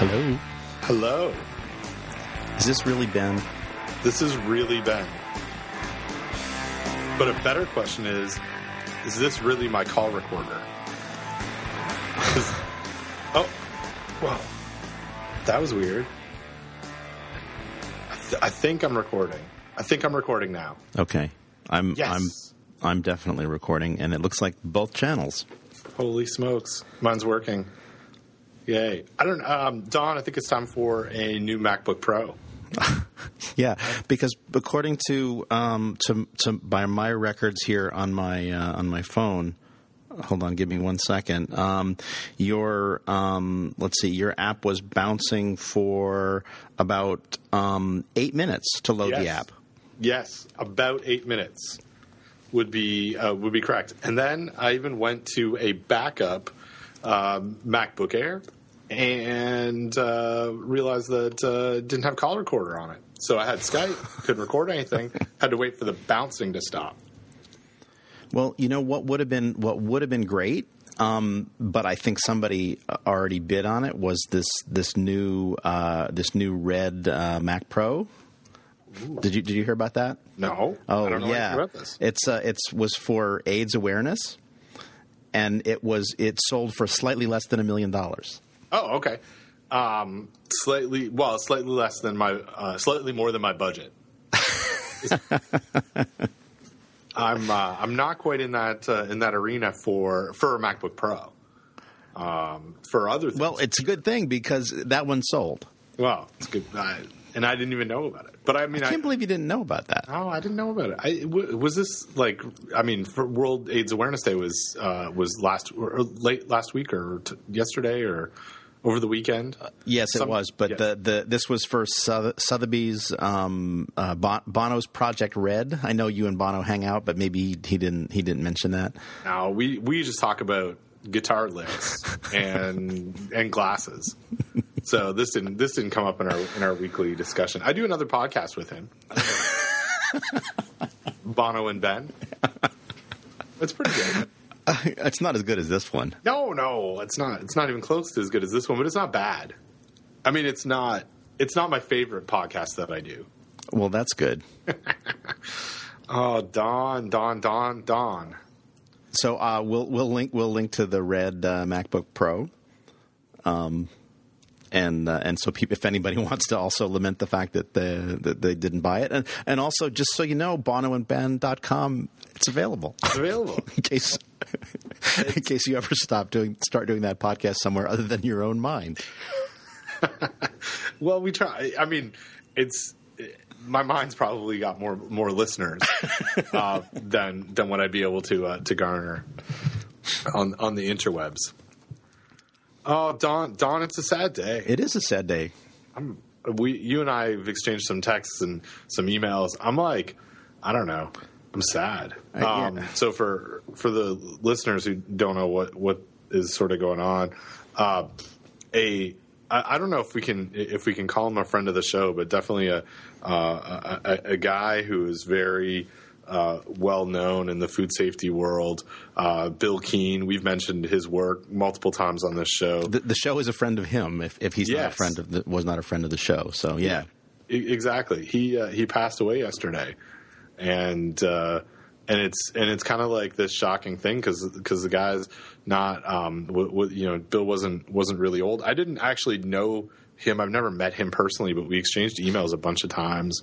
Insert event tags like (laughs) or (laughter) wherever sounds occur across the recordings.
Hello. Hello. Is this really Ben? This is really Ben. But a better question is is this really my call recorder? Oh, wow. That was weird. I, th- I think I'm recording. I think I'm recording now. Okay. I'm Yes. I'm I'm definitely recording and it looks like both channels. Holy smokes. Mine's working. Yay. I don't um Don, I think it's time for a new MacBook Pro. (laughs) Yeah, because according to um to to by my records here on my uh, on my phone, hold on, give me one second. Um, your um, let's see, your app was bouncing for about um, eight minutes to load the app. Yes, about eight minutes would be uh, would be correct. And then I even went to a backup um, MacBook Air and uh, realized that uh, it didn't have call recorder on it. So I had Skype, couldn't record anything, had to wait for the bouncing to stop. Well, you know what would have been what would have been great, um, but I think somebody already bid on it was this this new uh, this new red uh, Mac Pro. Did you did you hear about that? No, Oh I don't know yeah, anything about this. it's uh, it's was for AIDS awareness, and it was it sold for slightly less than a million dollars. Oh, okay. Um, slightly, well, slightly less than my, uh, slightly more than my budget. (laughs) I'm uh, I'm not quite in that uh, in that arena for for a MacBook Pro. Um, for other things, Well, it's a good thing because that one sold. well, it's good, I, and I didn't even know about it. But I mean, I I, can't believe you didn't know about that. oh, I didn't know about it. I, w- was this like? I mean, for World AIDS Awareness Day was uh, was last or late last week or t- yesterday or over the weekend. Yes, it was, but the, the this was for Soth- Sotheby's um, uh, Bono's Project Red. I know you and Bono hang out, but maybe he, he didn't he didn't mention that. No, we we just talk about guitar licks and and glasses. So this didn't this didn't come up in our in our weekly discussion. I do another podcast with him, (laughs) Bono and Ben. It's pretty good. (laughs) it's not as good as this one. No, no, it's not. It's not even close to as good as this one, but it's not bad. I mean, it's not. It's not my favorite podcast that I do. Well, that's good. (laughs) Oh, Don, Don, Don, Don. So uh, we'll we'll link we'll link to the red uh, MacBook Pro. Um, and uh, and so if anybody (laughs) wants to also lament the fact that they that they didn't buy it, and and also just so you know, bonoandben.com, it's available It's available. (laughs) in case (laughs) in case you ever stop doing start doing that podcast somewhere other than your own mind. Well, we try. I mean, it's my mind's probably got more more listeners uh, than than what I'd be able to uh, to garner on on the interwebs. Oh, Don, Don, it's a sad day. It is a sad day. We, you and I have exchanged some texts and some emails. I'm like, I don't know. I'm sad. Yeah. Um, so for for the listeners who don't know what what is sort of going on, uh, a I, I don't know if we can if we can call him a friend of the show, but definitely a uh, a, a guy who is very. Uh, well known in the food safety world, uh, Bill Keene. We've mentioned his work multiple times on this show. The, the show is a friend of him. If if he's not a friend of the, was not a friend of the show, so yeah. E- exactly. He uh, he passed away yesterday, and uh, and it's and it's kind of like this shocking thing because the guy's not um w- w- you know Bill wasn't wasn't really old. I didn't actually know him. I've never met him personally, but we exchanged emails a bunch of times.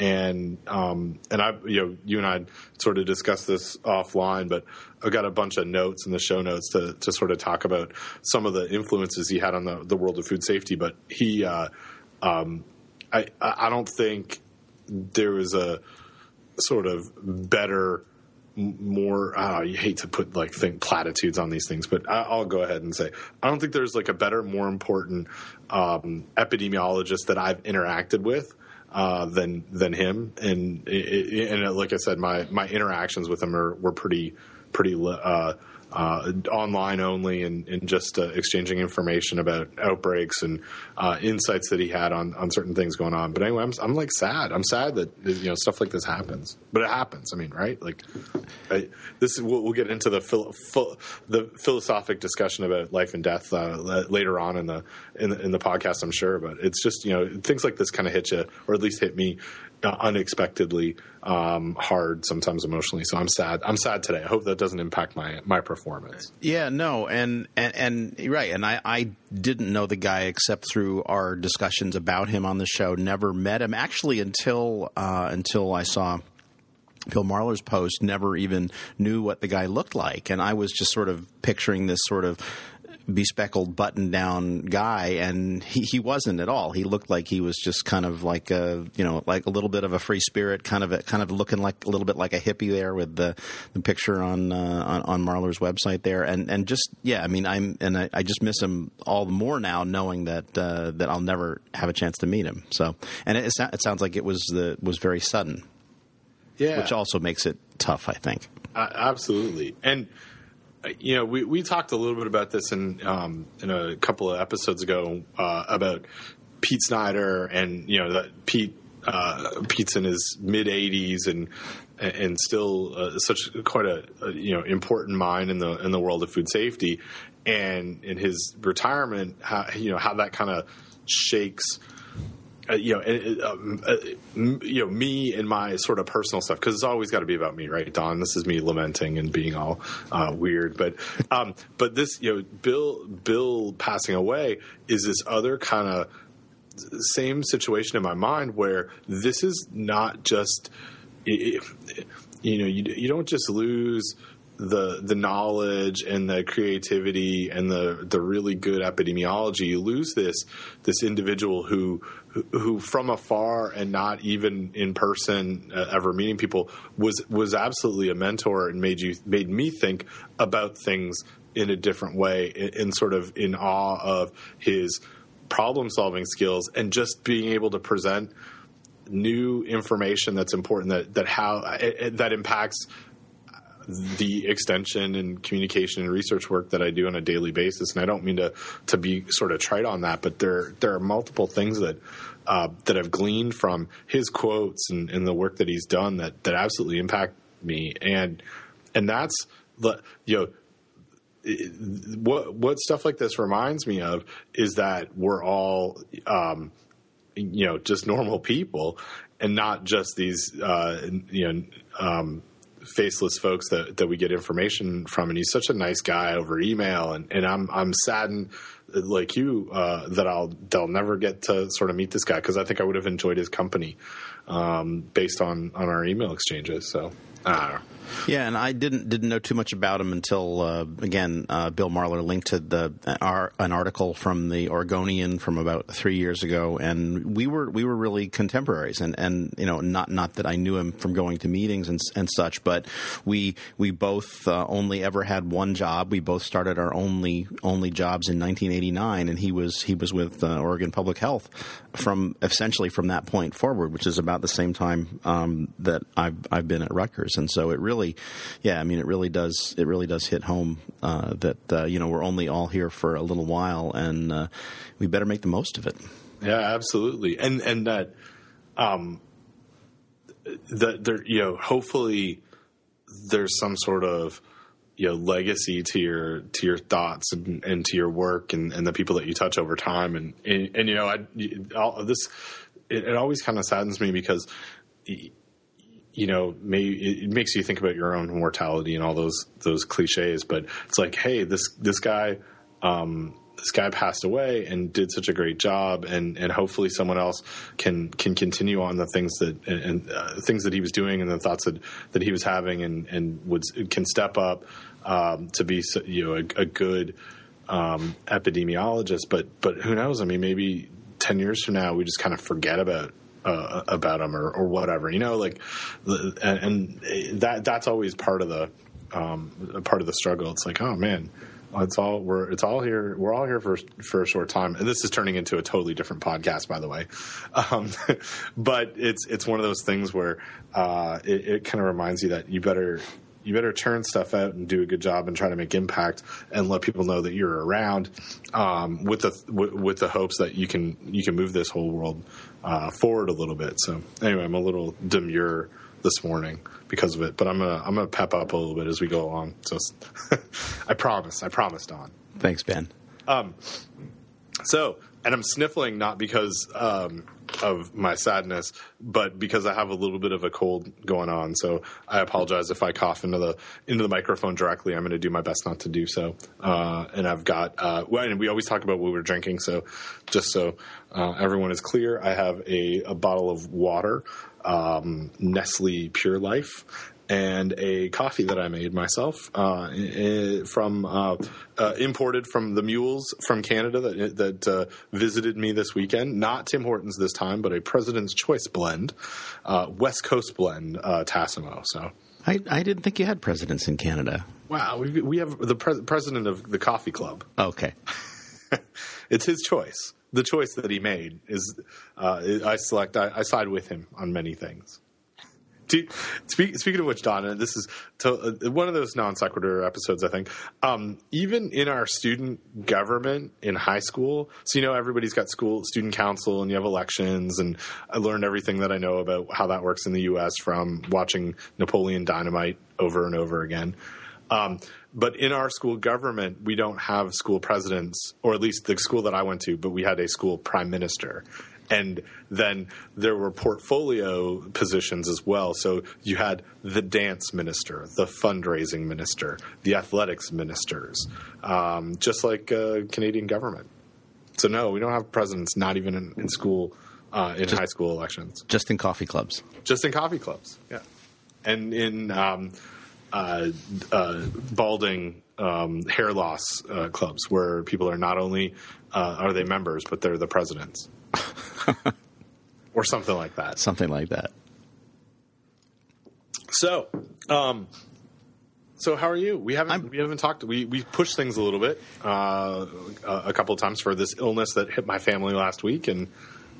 And um, and I you know you and I sort of discussed this offline, but I've got a bunch of notes in the show notes to to sort of talk about some of the influences he had on the the world of food safety. But he uh, I, I I don't think there was a sort of better, more. Uh, you hate to put like think platitudes on these things, but I, I'll go ahead and say I don't think there's like a better, more important um, epidemiologist that I've interacted with. Uh, than than him, and it, and like I said, my my interactions with him are were pretty pretty uh, uh, online only and, and just uh, exchanging information about outbreaks and uh, insights that he had on, on certain things going on. But anyway, I'm, I'm like sad. I'm sad that you know stuff like this happens, but it happens. I mean, right? Like I, this is we'll, we'll, get into the phil, phil, the philosophic discussion about life and death uh, later on in the, in the in the podcast, I'm sure. But it's just you know things like this kind of hit you, or at least hit me unexpectedly um, hard sometimes emotionally. So I'm sad. I'm sad today. I hope that doesn't impact my my performance. Yeah, no, and and, and right, and I, I didn't know the guy except through our discussions about him on the show. Never met him actually until uh, until I saw. Bill Marler's post never even knew what the guy looked like, and I was just sort of picturing this sort of bespeckled button down guy and he, he wasn't at all. He looked like he was just kind of like a you know like a little bit of a free spirit kind of a, kind of looking like a little bit like a hippie there with the the picture on uh, on, on Marler's website there. And and just yeah I mean I'm and I, I just miss him all the more now knowing that uh, that I'll never have a chance to meet him. So and it, it sounds like it was the was very sudden. Yeah. Which also makes it tough I think. Uh, absolutely. And you know, we, we talked a little bit about this in um, in a couple of episodes ago uh, about Pete Snyder and you know that Pete uh, Pete's in his mid 80s and and still uh, such quite a, a, you know important mind in the in the world of food safety and in his retirement how you know how that kind of shakes uh, you know, uh, uh, you know, me and my sort of personal stuff because it's always got to be about me, right, Don? This is me lamenting and being all uh, weird, but um, but this, you know, Bill Bill passing away is this other kind of same situation in my mind where this is not just, you know, you you don't just lose the the knowledge and the creativity and the the really good epidemiology you lose this this individual who who from afar and not even in person uh, ever meeting people was was absolutely a mentor and made you made me think about things in a different way in, in sort of in awe of his problem solving skills and just being able to present new information that's important that that how that impacts the extension and communication and research work that I do on a daily basis. And I don't mean to to be sort of trite on that, but there there are multiple things that uh, that I've gleaned from his quotes and, and, the work that he's done that that absolutely impact me. And and that's the you know. what what stuff like this reminds me of is that we're all um, you know just normal people and not just these uh, you know um, faceless folks that, that we get information from. And he's such a nice guy over email. And, and I'm, I'm saddened like you, uh, that I'll, that I'll never get to sort of meet this guy. Cause I think I would have enjoyed his company, um, based on, on our email exchanges. So I don't know. Yeah, and I didn't didn't know too much about him until uh, again uh, Bill Marler linked to the our, an article from the Oregonian from about three years ago, and we were we were really contemporaries, and, and you know not not that I knew him from going to meetings and and such, but we we both uh, only ever had one job. We both started our only only jobs in 1989, and he was he was with uh, Oregon Public Health from essentially from that point forward, which is about the same time um, that I've I've been at Rutgers, and so it really really, yeah, I mean, it really does. It really does hit home uh, that uh, you know we're only all here for a little while, and uh, we better make the most of it. Yeah, absolutely, and and that, um, that there, you know, hopefully there's some sort of you know legacy to your to your thoughts and, and to your work and, and the people that you touch over time and and, and you know I this it, it always kind of saddens me because you know, it makes you think about your own mortality and all those those cliches. But it's like, hey, this this guy, um, this guy passed away and did such a great job, and and hopefully someone else can can continue on the things that and uh, things that he was doing and the thoughts that that he was having, and and would can step up um, to be you know a, a good um, epidemiologist. But but who knows? I mean, maybe ten years from now, we just kind of forget about uh, about them or, or whatever, you know, like, and, and, that that's always part of the um, part of the struggle. It's like, oh man, it's all we're it's all here. We're all here for for a short time, and this is turning into a totally different podcast, by the way. Um, (laughs) but it's it's one of those things where uh, it, it kind of reminds you that you better you better turn stuff out and do a good job and try to make impact and let people know that you're around um, with the with, with, the hopes that you can you can move this whole world uh, forward a little bit. So anyway, I'm a little demure this morning because of it, but I'm gonna I'm gonna pep up a little bit as we go along. So (laughs) I promise, I promise, Don. Thanks, Ben. Um, so and I'm sniffling not because um, of my sadness, but because I have a little bit of a cold going on. So I apologize if I cough into the into the microphone directly. I'm going to do my best not to do so. Uh, and I've got uh, well, and we always talk about what we're drinking. So just so uh, everyone is clear, I have a, a bottle of water, um, Nestle Pure Life, and a coffee that I made myself uh, from uh, uh, imported from the mules from Canada that that uh, visited me this weekend. Not Tim Hortons this time, but a President's Choice blend, uh, West Coast blend, uh, Tassimo. So. I, I didn't think you had presidents in Canada. Wow, we, we have the pre- president of the coffee club. Okay, (laughs) it's his choice. The choice that he made is I select. I, I side with him on many things speak, speaking of which, Donna, this is to, uh, one of those non sequitur episodes. I think um, even in our student government in high school, so you know everybody's got school student council, and you have elections, and I learned everything that I know about how that works in the U.S. from watching Napoleon Dynamite over and over again. Um, but in our school government, we don't have school presidents, or at least the school that I went to, but we had a school prime minister and then there were portfolio positions as well. So you had the dance minister, the fundraising minister, the athletics ministers, um, just like uh, Canadian government. So no, we don't have presidents, not even in, in school, uh, in just, high school elections. Just in coffee clubs. Just in coffee clubs, yeah. And in um, uh, uh balding um, hair loss uh, clubs, where people are not only uh, are they members, but they're the presidents. (laughs) (laughs) or something like that. Something like that. So, um, so how are you? We haven't I'm, we haven't talked. We we pushed things a little bit uh, a couple of times for this illness that hit my family last week, and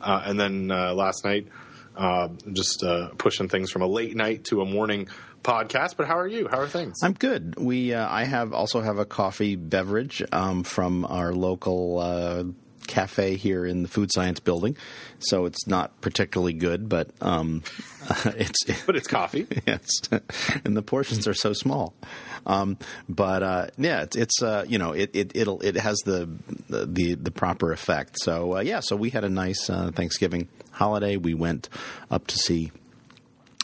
uh, and then uh, last night, uh, just uh, pushing things from a late night to a morning podcast. But how are you? How are things? I'm good. We uh, I have also have a coffee beverage um, from our local cafe here in the food science building, so it's not particularly good, but um, (laughs) it's but it's coffee. (laughs) yes, (laughs) and the portions are so small. Um, but uh, yeah, it's, it's uh, you know it, it it'll it has the the the proper effect. So uh, yeah, so we had a nice uh, Thanksgiving holiday. We went up to see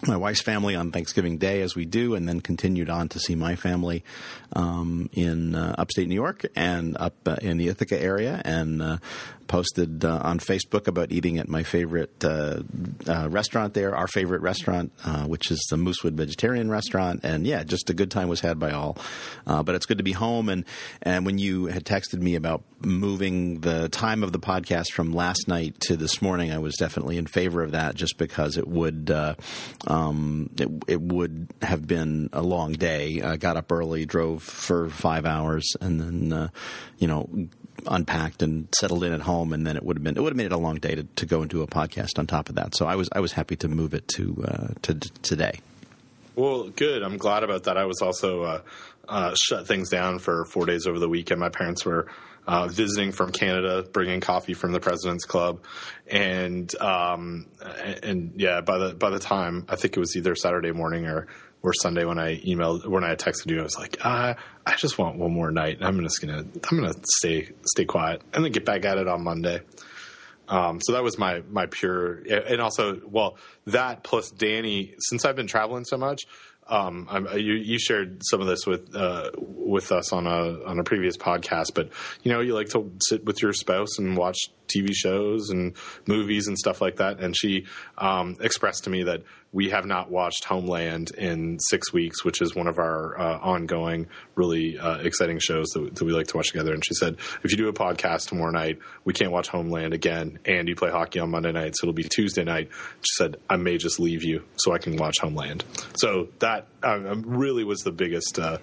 my wife's family on Thanksgiving Day, as we do, and then continued on to see my family um, in uh, upstate New York and up uh, in the Ithaca area, and uh, posted uh, on Facebook about eating at my favorite uh, uh, restaurant there, our favorite restaurant, uh, which is the Moosewood Vegetarian Restaurant. And yeah, just a good time was had by all. Uh, but it's good to be home. And, and when you had texted me about moving the time of the podcast from last night to this morning, I was definitely in favor of that just because it would, uh, um, it, it, would have been a long day. I got up early, drove for five hours, and then, you know, unpacked and settled in at home, and then it would have been it would have made it a long day to, to go and do a podcast on top of that. So I was I was happy to move it to uh, to today. Well, good. I'm glad about that. I was also uh, uh, shut things down for four days over the weekend. My parents were uh, visiting from Canada, bringing coffee from the President's Club, and um, and, and yeah, by the by the time I think it was either Saturday morning or or Sunday when I emailed when I texted you, I was like, uh, I just want one more night. I'm just gonna I'm gonna stay stay quiet and then get back at it on Monday. Um, so that was my my pure and also well that plus Danny since I've been traveling so much. Um, you, you, shared some of this with uh, with us on a on a previous podcast, but you know you like to sit with your spouse and watch TV shows and movies and stuff like that. And she um, expressed to me that we have not watched Homeland in six weeks, which is one of our uh, ongoing, really uh, exciting shows that, that, we like to watch together. And she said, if you do a podcast tomorrow night, we can't watch Homeland again, and you play hockey on Monday night, so it'll be Tuesday night. She said, I may just leave you so I can watch Homeland. So that uh, really was the biggest. Uh,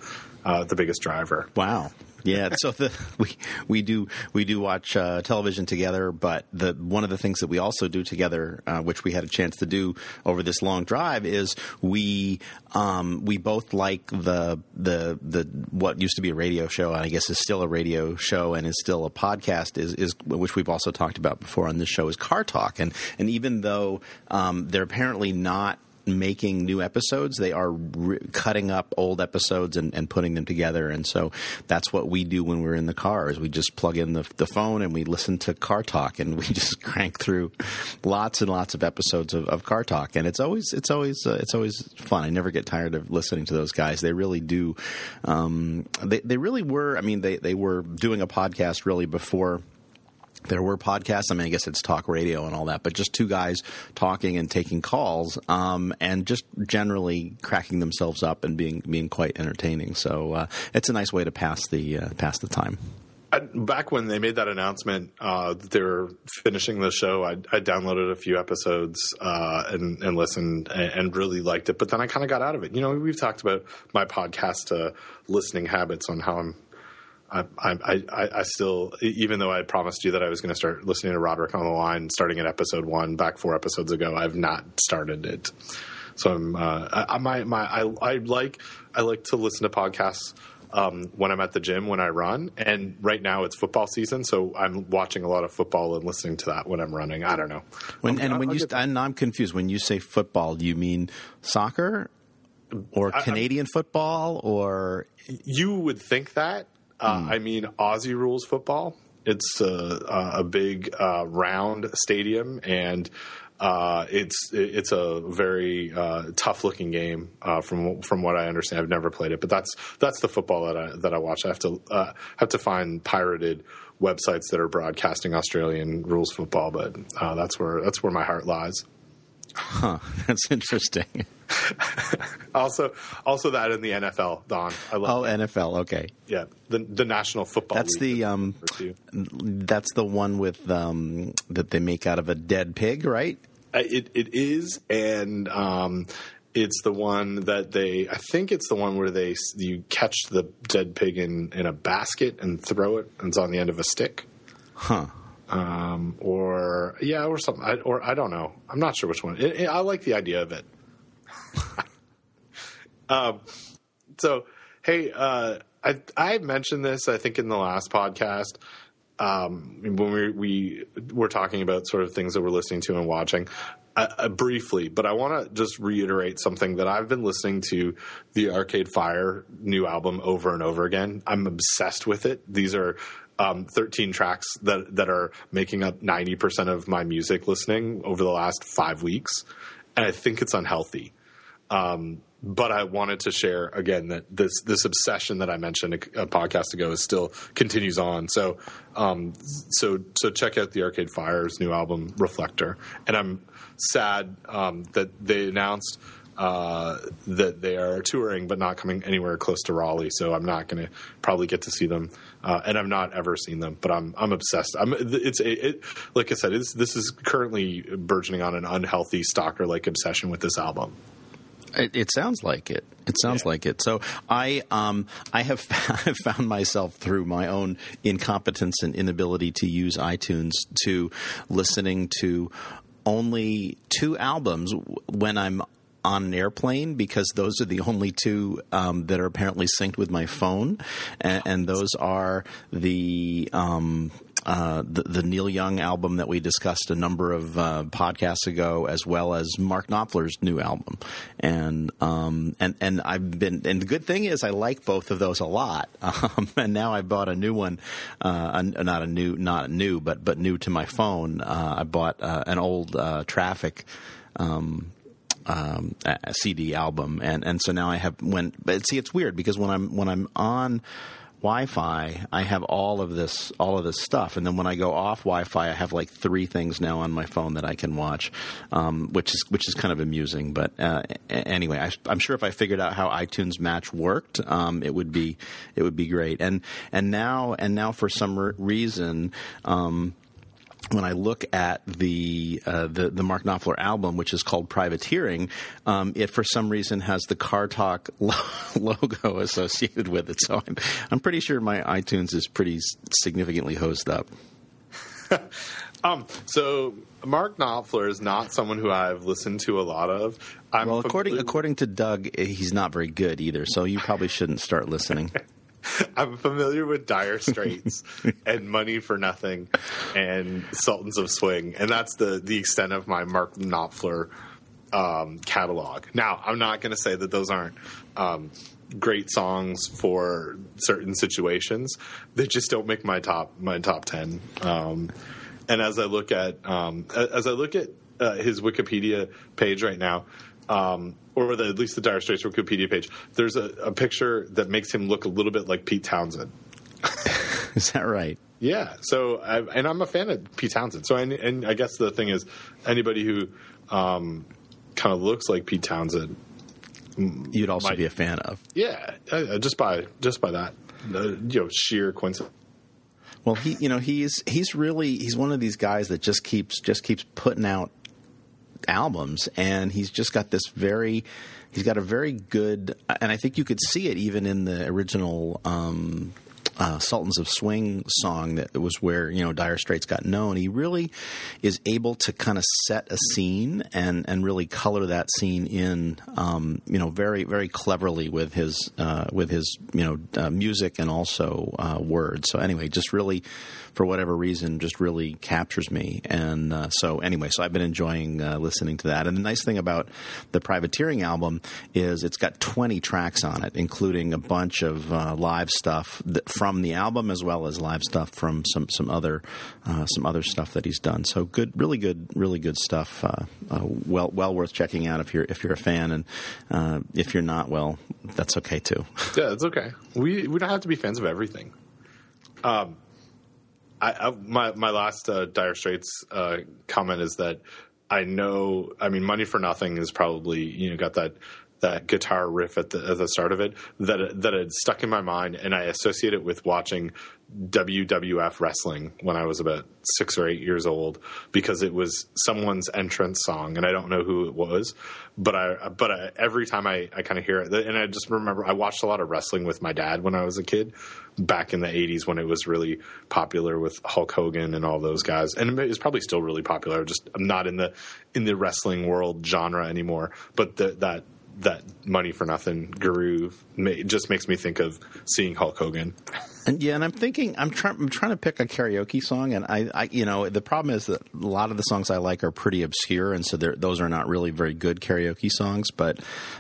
uh, the biggest driver. Wow. Yeah. So the (laughs) we we do we do watch uh, television together, but the one of the things that we also do together, uh, which we had a chance to do over this long drive, is we um, we both like the the the what used to be a radio show, and I guess is still a radio show, and is still a podcast, is is which we've also talked about before on this show, is Car Talk, and and even though um, they're apparently not making new episodes. They are re- cutting up old episodes and, and, putting them together. And so that's what we do when we're in the car is we just plug in the, the phone and we listen to Car Talk and we (laughs) just crank through lots and lots of episodes of, of Car Talk. And it's always, it's always, uh, it's always fun. I never get tired of listening to those guys. They really do. Um, they, they really were, I mean, they, they were doing a podcast really before there were podcasts. I mean, I guess it's talk radio and all that, but just two guys talking and taking calls, um, and just generally cracking themselves up and being being quite entertaining. So uh, it's a nice way to pass the uh, pass the time. Back when they made that announcement uh, they were finishing the show, I, I downloaded a few episodes uh, and, and, listened and, and, really liked it. But then I kind of got out of it. You know, we've talked about my podcast uh, listening habits on how I'm I, I, I, I, still, even though I promised you that I was going to start listening to Roderick on the Line, starting at episode one, back four episodes ago, I've not started it. So I'm, uh, I, my, my, I, I like, I like to listen to podcasts. Um, when I'm at the gym when I run. And right now it's football season, so I'm watching a lot of football and listening to that when I'm running. I don't know. When, and I'll, when I'll you, and I'm confused. When you say football, do you mean soccer or Canadian I, football or? You would think that, uh, mm. I mean, Aussie rules football. It's a, a big uh, round stadium, and uh, it's it's a very uh, tough looking game uh, from from what I understand. I've never played it, but that's that's the football that I that I watch. I have to uh, have to find pirated websites that are broadcasting Australian rules football, but that's where that's where my heart lies. Huh, (laughs) that's interesting. (laughs) also, also that in the NFL, Don. I love. Oh, that. NFL. Okay. Yeah, the the National Football. That's League the um. That's the one with um that they make out of a dead pig, right? Uh, it it is, and um, it's the one that they. I think it's the one where they you catch the dead pig in in a basket and throw it, and it's on the end of a stick. Huh um, or yeah, or something, I, or I don't know. I'm not sure which one. It, it, I like the idea of it. (laughs) um, so, hey, uh, I I mentioned this I think in the last podcast um, when we we were talking about sort of things that we're listening to and watching. Uh, uh, briefly, but I want to just reiterate something that I've been listening to the Arcade Fire new album over and over again. I'm obsessed with it. These are um, 13 tracks that that are making up 90% of my music listening over the last five weeks, and I think it's unhealthy. Um, but I wanted to share again that this this obsession that I mentioned a, a podcast ago is still continues on. So um, so so check out the Arcade Fire's new album Reflector, and I'm sad um, that they announced uh, that they are touring but not coming anywhere close to Raleigh. So I'm not going to probably get to see them, uh, and I've not ever seen them. But I'm I'm obsessed. I'm it's a, it like I said, this is currently burgeoning on an unhealthy stalker like obsession with this album. It, it, sounds like it. It sounds yeah. like it. So I um, I have (laughs) found myself through my own incompetence and inability to use iTunes to listening to only two albums when I'm on an airplane because those are the only two um, that are apparently synced with my phone, and, and those are the. Um, uh, the, the, Neil Young album that we discussed a number of uh, podcasts ago, as well as Mark Knopfler's new album, and um, and and I've been and the good thing is I like both of those a lot, (laughs) um, and now I bought a new one, uh, a, not a new not a new but but new to my phone. Uh, I bought uh, an old uh, Traffic. Um, um, CD album, and and so now I have when. But see, it's weird because when I'm when I'm on Wi-Fi, I have all of this all of this stuff, and then when I go off Wi-Fi, I have like three things now on my phone that I can watch, um, which is which is kind of amusing. But uh, anyway, I, am sure if I figured out how iTunes Match worked, um, it would be it would be great. And and now and now for some reason. Um, when I look at the uh, the the Mark Knopfler album, which is called Privateering, um, it for some reason has the Car Talk (laughs) lo- logo associated with it. So I'm I'm pretty sure my iTunes is pretty significantly hosed up. (laughs) um, so Mark Knopfler is not someone who I've listened to a lot of. I'm well, according according to Doug, he's not very good either. So you probably shouldn't start listening. (laughs) (laughs) I'm familiar with Dire Straits (laughs) and Money for Nothing and Sultans of Swing, and that's the the extent of my Mark Knopfler um, catalog. Now, I'm not going to say that those aren't um, great songs for certain situations. They just don't make my top my top ten. Um, and as I look at um, as I look at uh, his Wikipedia page right now, um, or the, at least the Dire Straits Wikipedia page, there's a, a picture that makes him look a little bit like Pete Townshend. (laughs) is that right? Yeah. So, I, and I'm a fan of Pete Townshend. So, and, and I guess the thing is, anybody who um, kind of looks like Pete Townshend, you'd also might, be a fan of. Yeah, uh, just by just by that, uh, you know, sheer coincidence. Well, he, you know, he's he's really he's one of these guys that just keeps just keeps putting out albums, and he's just got this very he's got a very good, and I think you could see it even in the original um, uh, Sultans of Swing song that was where you know Dire Straits got known. He really is able to kind of set a scene and and really color that scene in um, you know very very cleverly with his uh, with his you know uh, music and also uh, words. So anyway, just really for whatever reason just really captures me. And uh, so anyway, so I've been enjoying uh, listening to that. And the nice thing about the Privateering album is it's got 20 tracks on it, including a bunch of uh, live stuff that, from the album as well as live stuff from some some other uh, some other stuff that he's done. So good, really good, really good stuff. Uh, uh, well, well worth checking out if you're if you're a fan, and if you're not, well, that's okay too. Yeah, it's okay. We we don't have to be fans of everything. Um, I, I, my my last uh, Dire Straits uh, comment is that I know. I mean, Money for Nothing is probably you know got that that guitar riff at the at the start of it that that had stuck in my mind, and I associate it with watching WWF wrestling when I was about six or eight years old because it was someone's entrance song, and I don't know who it was, but I but I, every time I, I kind of hear it, and I just remember I watched a lot of wrestling with my dad when I was a kid, back in the '80s when it was really popular with Hulk Hogan and all those guys, and it's probably still really popular. Just I'm not in the in the wrestling world genre anymore, but the, that that money for nothing groove just makes me think of seeing Hulk Hogan. And yeah, and I'm thinking I'm trying I'm trying to pick a karaoke song, and I, I, you know the problem is that a lot of the songs I like are pretty obscure, and so those are not really very good karaoke songs. But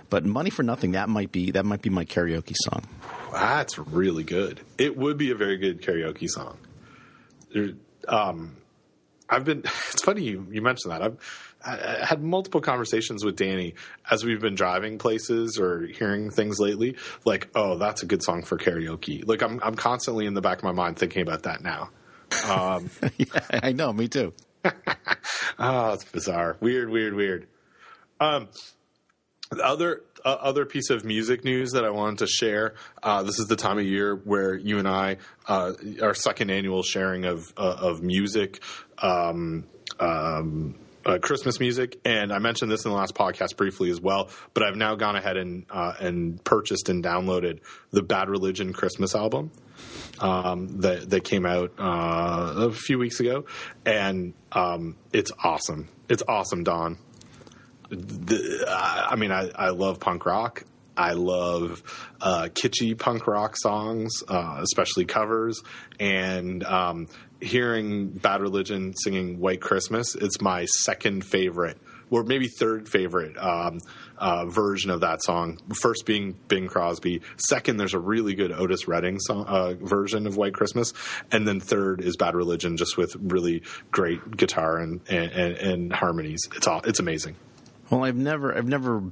but money for nothing that might be that might be my karaoke song. That's really good. It would be a very good karaoke song. There, um, I've been. (laughs) It's funny you, you mentioned that. I've I had multiple conversations with Danny as we've been driving places or hearing things lately. Like, oh, that's a good song for karaoke. Like, I'm I'm constantly in the back of my mind thinking about that now. Um, (laughs) yeah, I know, me too. oh, (laughs) it's bizarre, weird, weird, weird. Um, the other uh, other piece of music news that I wanted to share. Uh, this is the time of year where you and I uh, our second annual sharing of uh, of music. Um, um, uh, Christmas music, and I mentioned this in the last podcast briefly as well. But I've now gone ahead and uh, and purchased and downloaded the Bad Religion Christmas album um, that that came out uh, a few weeks ago, and um, it's awesome. It's awesome, Don. The, I mean, I, I love punk rock. I love uh, kitschy punk rock songs, uh, especially covers, and um, hearing Bad Religion singing White Christmas, it's my second favorite, or maybe third favorite um, uh, version of that song. First being Bing Crosby. Second, there's a really good Otis Redding song, uh, version of White Christmas. And then third is Bad Religion, just with really great guitar and, and, and, and harmonies. It's all, it's amazing. Well, I've never, I've never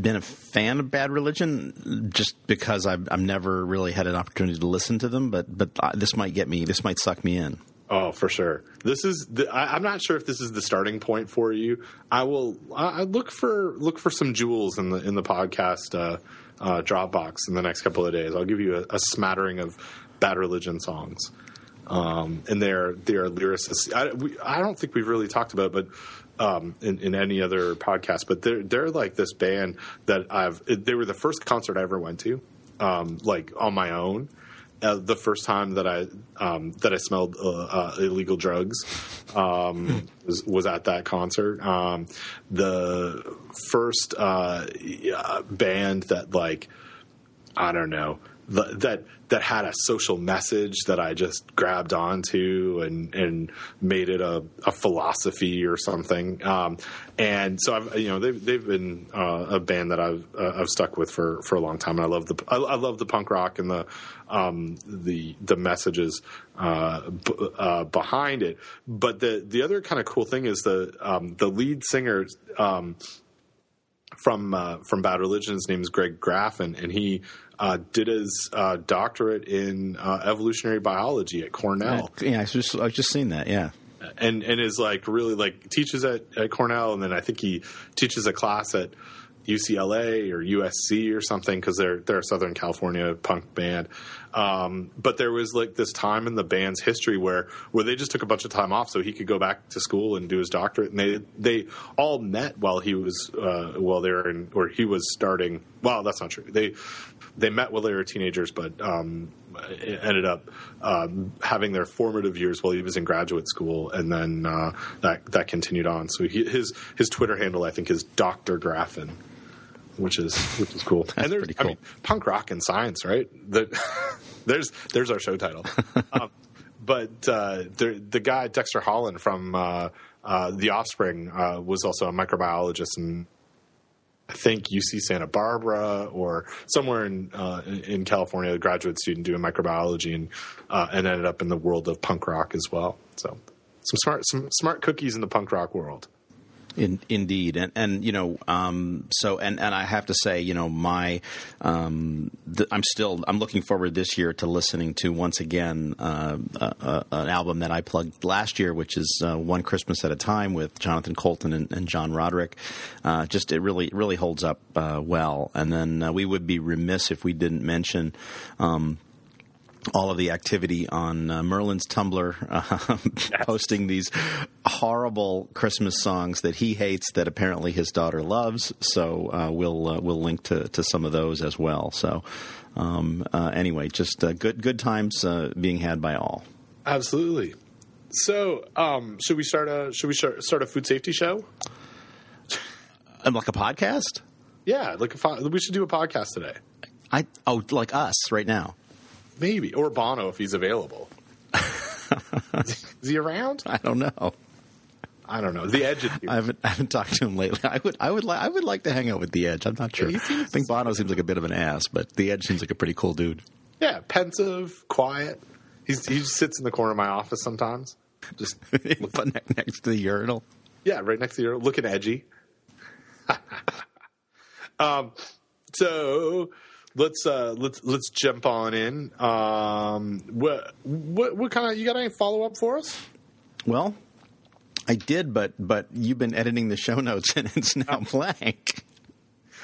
been a fan of Bad Religion just because I've, I've never really had an opportunity to listen to them. But but this might get me. This might suck me in. Oh, for sure. This is. The, I, am not sure if this is the starting point for you. I will. I, I look for look for some jewels in the in the podcast uh, uh, Dropbox in the next couple of days. I'll give you a, a smattering of Bad Religion songs. um, and they're they're lyricists. I, we, I don't think we've really talked about, it, but um, in, in any other podcast, but they're they're like this band that I've. They were the first concert I ever went to, um, like on my own. Uh, the first time that I um, that I smelled uh, uh, illegal drugs um, was, was at that concert. Um, the first uh, band that like I don't know that that had a social message that I just grabbed onto and and made it a, a philosophy or something. Um, and so I've you know they've they've been uh, a band that I've uh, I've stuck with for, for a long time. And I love the I, I love the punk rock and the um, the the messages uh, b- uh, behind it. But the the other kind of cool thing is the um, the lead singer. Um, from uh, from Bad Religion. His name is Greg Graffin, and he uh, did his uh, doctorate in uh, evolutionary biology at Cornell. Yeah, I just I just seen that. Yeah, and and is like really like teaches at, at Cornell, and then I think he teaches a class at UCLA or USC or something because they're they're a Southern California punk band. Um, but there was like this time in the band's history where where they just took a bunch of time off so he could go back to school and do his doctorate. And they they all met while he was uh, while they were in or he was starting. Well, that's not true. They they met while they were teenagers, but um, ended up um, having their formative years while he was in graduate school, and then uh, that that continued on. So he, his his Twitter handle, I think, is Doctor Graffin which is which is cool. (laughs) That's and there's, pretty cool. I mean, punk rock and science, right? The, (laughs) there's there's our show title. (laughs) um, but uh, the the guy Dexter Holland from uh, uh, The Offspring uh, was also a microbiologist and. I think UC Santa Barbara or somewhere in uh, in California, a graduate student doing microbiology, and uh, and ended up in the world of punk rock as well. So some smart some smart cookies in the punk rock world. In, indeed, and and you know, um, so and and I have to say, you know, my um, th- I'm still I'm looking forward this year to listening to once again uh, uh, uh, an album that I plugged last year, which is uh, One Christmas at a Time with Jonathan Coulton and, and John Roderick. Just it really really holds up well, and then we would be remiss if we didn't mention. Um, all of the activity on uh, Merlin's Tumblr, (laughs) uh, posting these horrible Christmas songs that he hates that apparently his daughter loves. So uh, we'll uh, we'll link to, to some of those as well. So um, uh, anyway, just uh, good good times being had by all. Absolutely. So um, should we start a should we start, start a food safety show? like a podcast? Yeah, like a, we should do a podcast today. I oh like us right now. Maybe or Bono if he's available. (laughs) is he around? I don't know. I don't know. The Edge. I haven't I haven't talked to him lately. I would I would like I would like to hang out with the Edge. I'm not sure. Yeah, I think Bono seems like a bit of an ass, but the Edge seems like a pretty cool dude. Yeah, pensive, quiet. He's, he just sits in the corner of my office sometimes, just (laughs) next to the urinal. Yeah, right next to the urinal, looking edgy. (laughs) um, so let's uh, let's let's jump on in. Um, what what what kind of you got any follow up for us? Well, I did, but but you've been editing the show notes and it's now blank.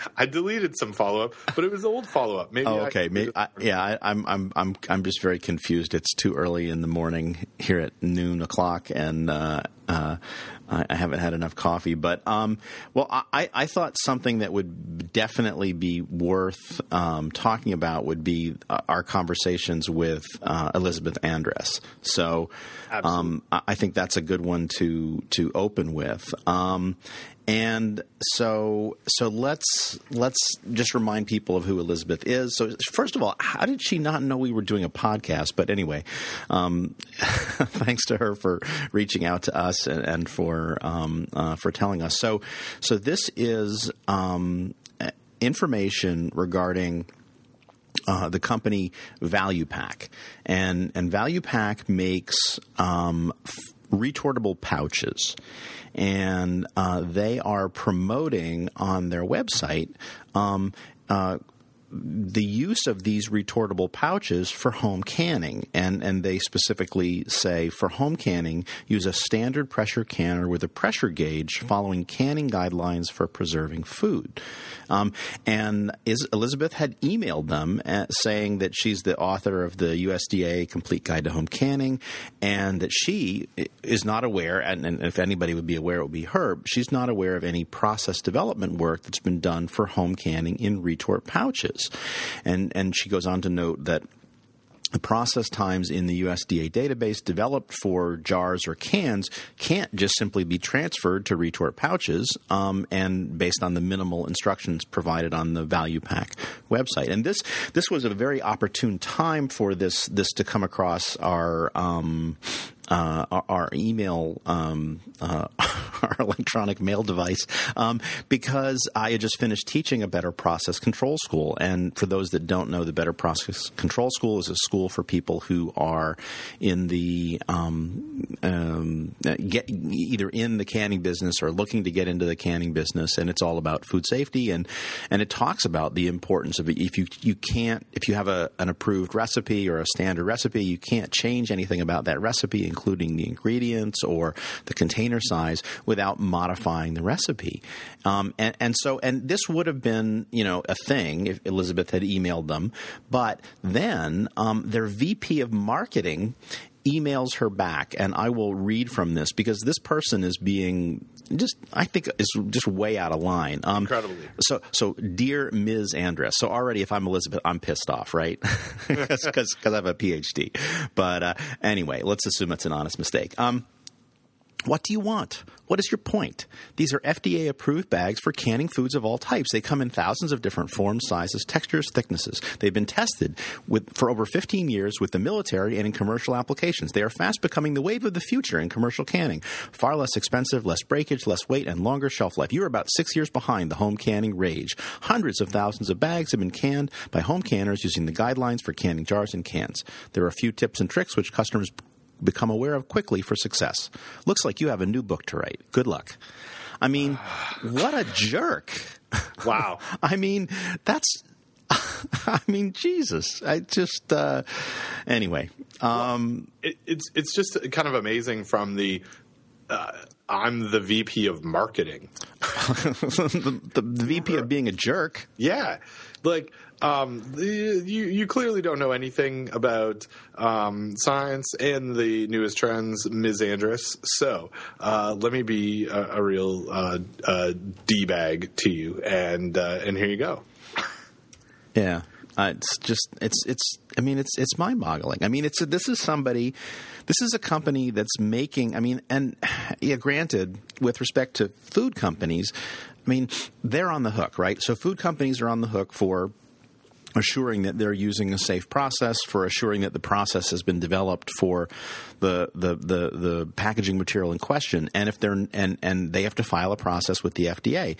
(laughs) I deleted some follow up, but it was old follow up. Maybe. Oh, okay. Maybe, I, yeah, I, am I'm I'm I'm just very confused. It's too early in the morning here at noon o'clock, and uh, uh, I haven't had enough coffee, but um, well, I, I thought something that would definitely be worth um, talking about would be uh, our conversations with uh, Elizabeth Andress. So, um, I think that's a good one to to open with. Um, and so, so let's let's just remind people of who Elizabeth is. So, first of all, how did she not know we were doing a podcast? But anyway, um, (laughs) thanks to her for reaching out to us and, and for um, uh, for telling us. So, so this is um, information regarding. Uh, the company Value Pack, and and Value Pack makes um, retortable pouches and uh, they are promoting on their website um, uh, the use of these retortable pouches for home canning, and and they specifically say for home canning, use a standard pressure canner with a pressure gauge, following canning guidelines for preserving food. Um, and is, Elizabeth had emailed them uh, saying that she's the author of the USDA Complete Guide to Home Canning, and that she is not aware, and, and if anybody would be aware, it would be her. She's not aware of any process development work that's been done for home canning in retort pouches. And and she goes on to note that the process times in the USDA database developed for jars or cans can't just simply be transferred to retort pouches um, and based on the minimal instructions provided on the value pack website. And this this was a very opportune time for this this to come across our um, uh, our, our, email, um, uh, (laughs) our electronic mail device, um, because I had just finished teaching a Better Process Control School. And for those that don't know, the Better Process Control School is a school for people who are in the um, um, get either in the canning business or looking to get into the canning business, and it's all about food safety and and it talks about the importance of. If you you can't if you have a, an approved recipe or a standard recipe, you can't change anything about that recipe including the ingredients or the container size, without modifying the recipe. Um, and, and so, and this would have been, you know, a thing if Elizabeth had emailed them. But then um, their VP of marketing emails her back, and I will read from this because this person is being just I think is just way out of line. Um, Incredibly. So, so dear Ms. Andress. So already, if I'm Elizabeth, I'm pissed off, right? (laughs) Because I have a PhD. But uh, anyway, let's assume it's an honest mistake. Um, what do you want? What is your point? These are FDA approved bags for canning foods of all types. They come in thousands of different forms, sizes, textures, thicknesses. They've been tested with, for over 15 years with the military and in commercial applications. They are fast becoming the wave of the future in commercial canning. Far less expensive, less breakage, less weight, and longer shelf life. You are about six years behind the home canning rage. Hundreds of thousands of bags have been canned by home canners using the guidelines for canning jars and cans. There are a few tips and tricks which customers become aware of quickly for success. Looks like you have a new book to write. Good luck. I mean, (sighs) what a jerk. (laughs) Wow. I mean, that's (laughs) I mean, Jesus. I just uh, anyway. Um, well, it, it's it's just kind of amazing from the. Uh, I'm the VP of marketing. (laughs) the, the, the, VP of being a jerk. Yeah, like um, you you clearly don't know anything about um, science and the newest trends, Ms. Andress. So uh, let me be a, a real uh, d bag to you, and uh, and here you go. (laughs) Yeah, uh, it's just it's it's. I mean, it's it's mind boggling. I mean, it's a, this is somebody. This is a company that's making. I mean, and (sighs) yeah, granted, with respect to food companies, I mean, they're on the hook, right? So food companies are on the hook for assuring that they're using a safe process, for assuring that the process has been developed for the the the, the packaging material in question, and if they're and and they have to file a process with the FDA.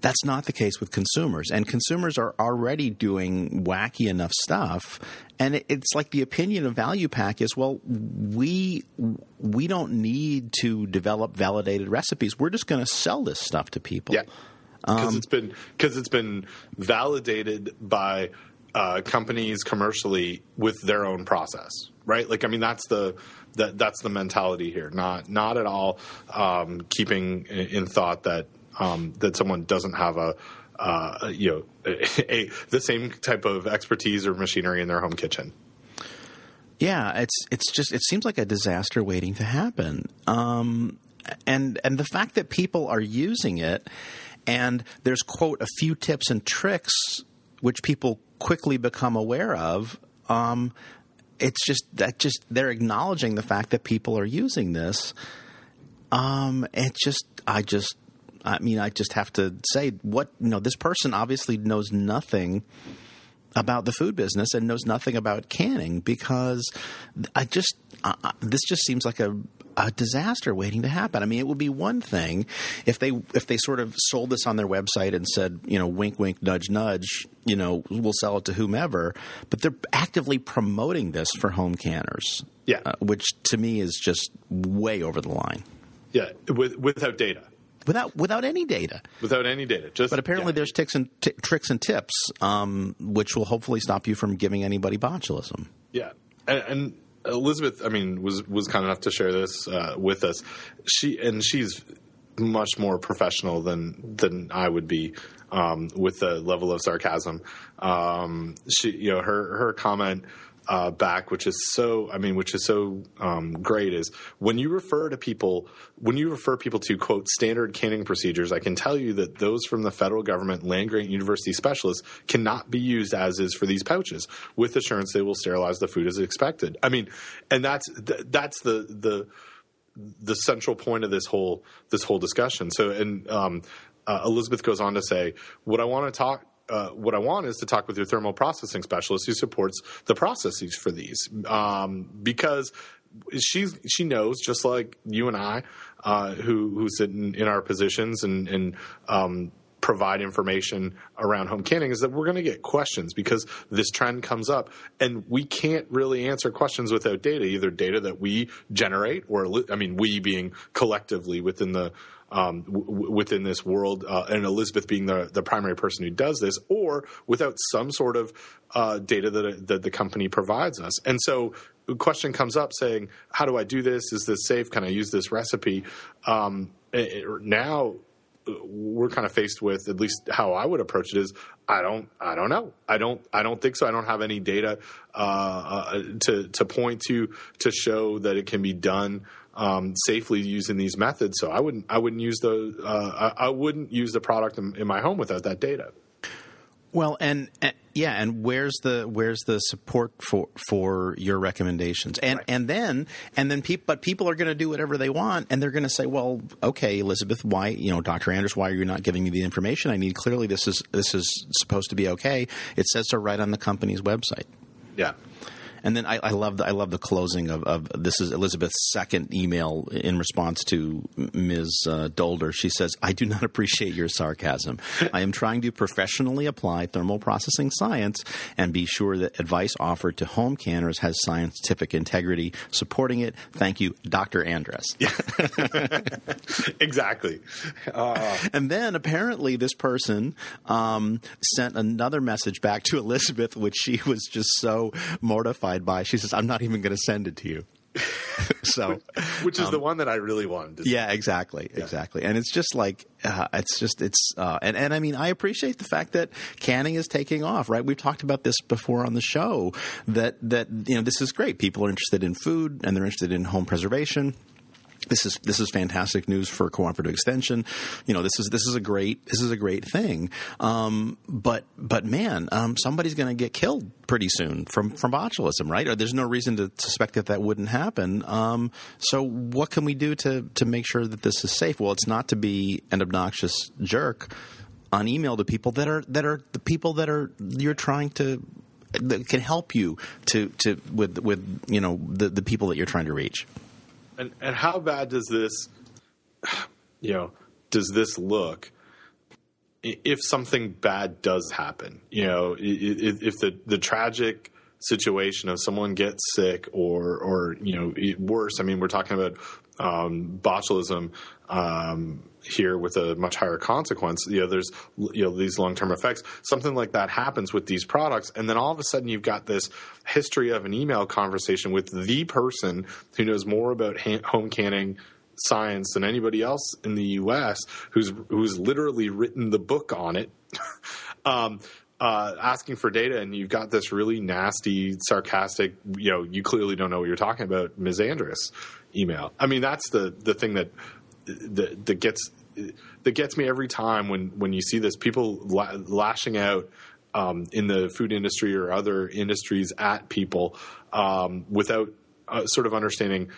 That's not the case with consumers, and consumers are already doing wacky enough stuff. And it's like the opinion of Value Pack is, well, we we don't need to develop validated recipes. We're just going to sell this stuff to people. Yeah because um, it's been because it's been validated by uh, companies commercially with their own process, right? Like, I mean, that's the that that's the mentality here. Not not at all um, keeping in, in, thought that um, that someone doesn't have a uh, you know a, (laughs) a, the same type of expertise or machinery in their home kitchen. Yeah, it's it's just it seems like a disaster waiting to happen. Um, and and the fact that people are using it and there's, quote, a few tips and tricks which people quickly become aware of. Um, it's just that just they're acknowledging the fact that people are using this. Um, it just, I just, I mean, I just have to say what, you know, this person obviously knows nothing about the food business and knows nothing about canning because I just uh, this just seems like a a disaster waiting to happen. I mean, it would be one thing if they if they sort of sold this on their website and said, you know, wink, wink, nudge, nudge, you know, we'll sell it to whomever. But they're actively promoting this for home canners, yeah, uh, which to me is just way over the line. Yeah, with, without data. without without any data. without any data. Just But apparently, yeah. there's ticks and t- tricks and tips, um, which will hopefully stop you from giving anybody botulism. Yeah, and, and Elizabeth, I mean, was was kind enough to share this uh, with us. She and she's much more professional than than I would be um, with the level of sarcasm. Um, she, you know, her her comment. Uh, back, which is so, I mean, which is so um, great, is when you refer to people, when you refer people to quote standard canning procedures, I can tell you that those from the federal government land grant university specialists cannot be used as is for these pouches. With assurance, they will sterilize the food as expected. I mean, and that's th- that's the the the central point of this whole this whole discussion. So, and um, uh, Elizabeth goes on to say, "What I want to talk." Uh, what I want is to talk with your thermal processing specialist who supports the processes for these, um, because she's she knows just like you and I, uh, who who sit in, in our positions and and um, provide information around home canning is that we're going to get questions because this trend comes up and we can't really answer questions without data either data that we generate or i mean we being collectively within the um, w- within this world, uh, and Elizabeth being the, the primary person who does this, or without some sort of uh, data that, that the company provides us. And so, the question comes up saying, "How do I do this? Is this safe? Can I use this recipe?" Um, it- now, we're kind of faced with at least how I would approach it is I don't I don't know I don't I don't think so I don't have any data uh, uh, to to point to to show that it can be done um, safely using these methods so I wouldn't I wouldn't use the uh, I, I wouldn't use the product in, in my home without that data. Well, and, and yeah, and where's the where's the support for for your recommendations? And Right. and then and then people, but people are going to do whatever they want, and they're going to say, well, okay, Elizabeth, why you know, Doctor Andress, why are you not giving me the information I need? Clearly, this is this is supposed to be okay. It says so right on the company's website. Yeah. And then I, I love the I love the closing of, of this is Elizabeth's second email in response to Ms. Uh, Dolder. She says, "I do not appreciate your sarcasm. I am trying to professionally apply thermal processing science and be sure that advice offered to home canners has scientific integrity. Supporting it, thank you, Dr. Andress." (laughs) exactly. Uh, And then apparently this person um, sent another message back to Elizabeth, which she was just so mortified by. She says, "I'm not even going to send it to you." (laughs) so, which is the one that I really wanted yeah, exactly, exactly. And it's just like uh, it's just it's uh, and and I mean I appreciate the fact that canning is taking off. Right, we've talked about this before on the show. That that you know this is great. People are interested in food and they're interested in home preservation this is this is fantastic news for cooperative extension. You know, this is this is a great this is a great thing. Um, but but man, um, somebody's going to get killed pretty soon from from botulism, right? Or there's no reason to suspect that that wouldn't happen. Um, so what can we do to to make sure that this is safe? Well, it's not to be an obnoxious jerk on email to people that are that are the people that are you're trying to that can help you to to with with you know the the people that you're trying to reach. And and how bad does this, you know, does this look? If something bad does happen, you know, if the the tragic situation of someone gets sick or or you know worse. I mean, we're talking about um, botulism um, here with a much higher consequence. You know, there's you know these long term effects. Something like that happens with these products, and then all of a sudden you've got this history of an email conversation with the person who knows more about home canning science than anybody else in the U.S. who's who's literally written the book on it. (laughs) um, uh, asking for data, and you've got this really nasty, sarcastic. You know, you clearly don't know what you're talking about, Ms. Andress email. I mean, that's the the thing that that, that gets that gets me every time when when you see this people la- lashing out um, in the food industry or other industries at people um, without uh, sort of understanding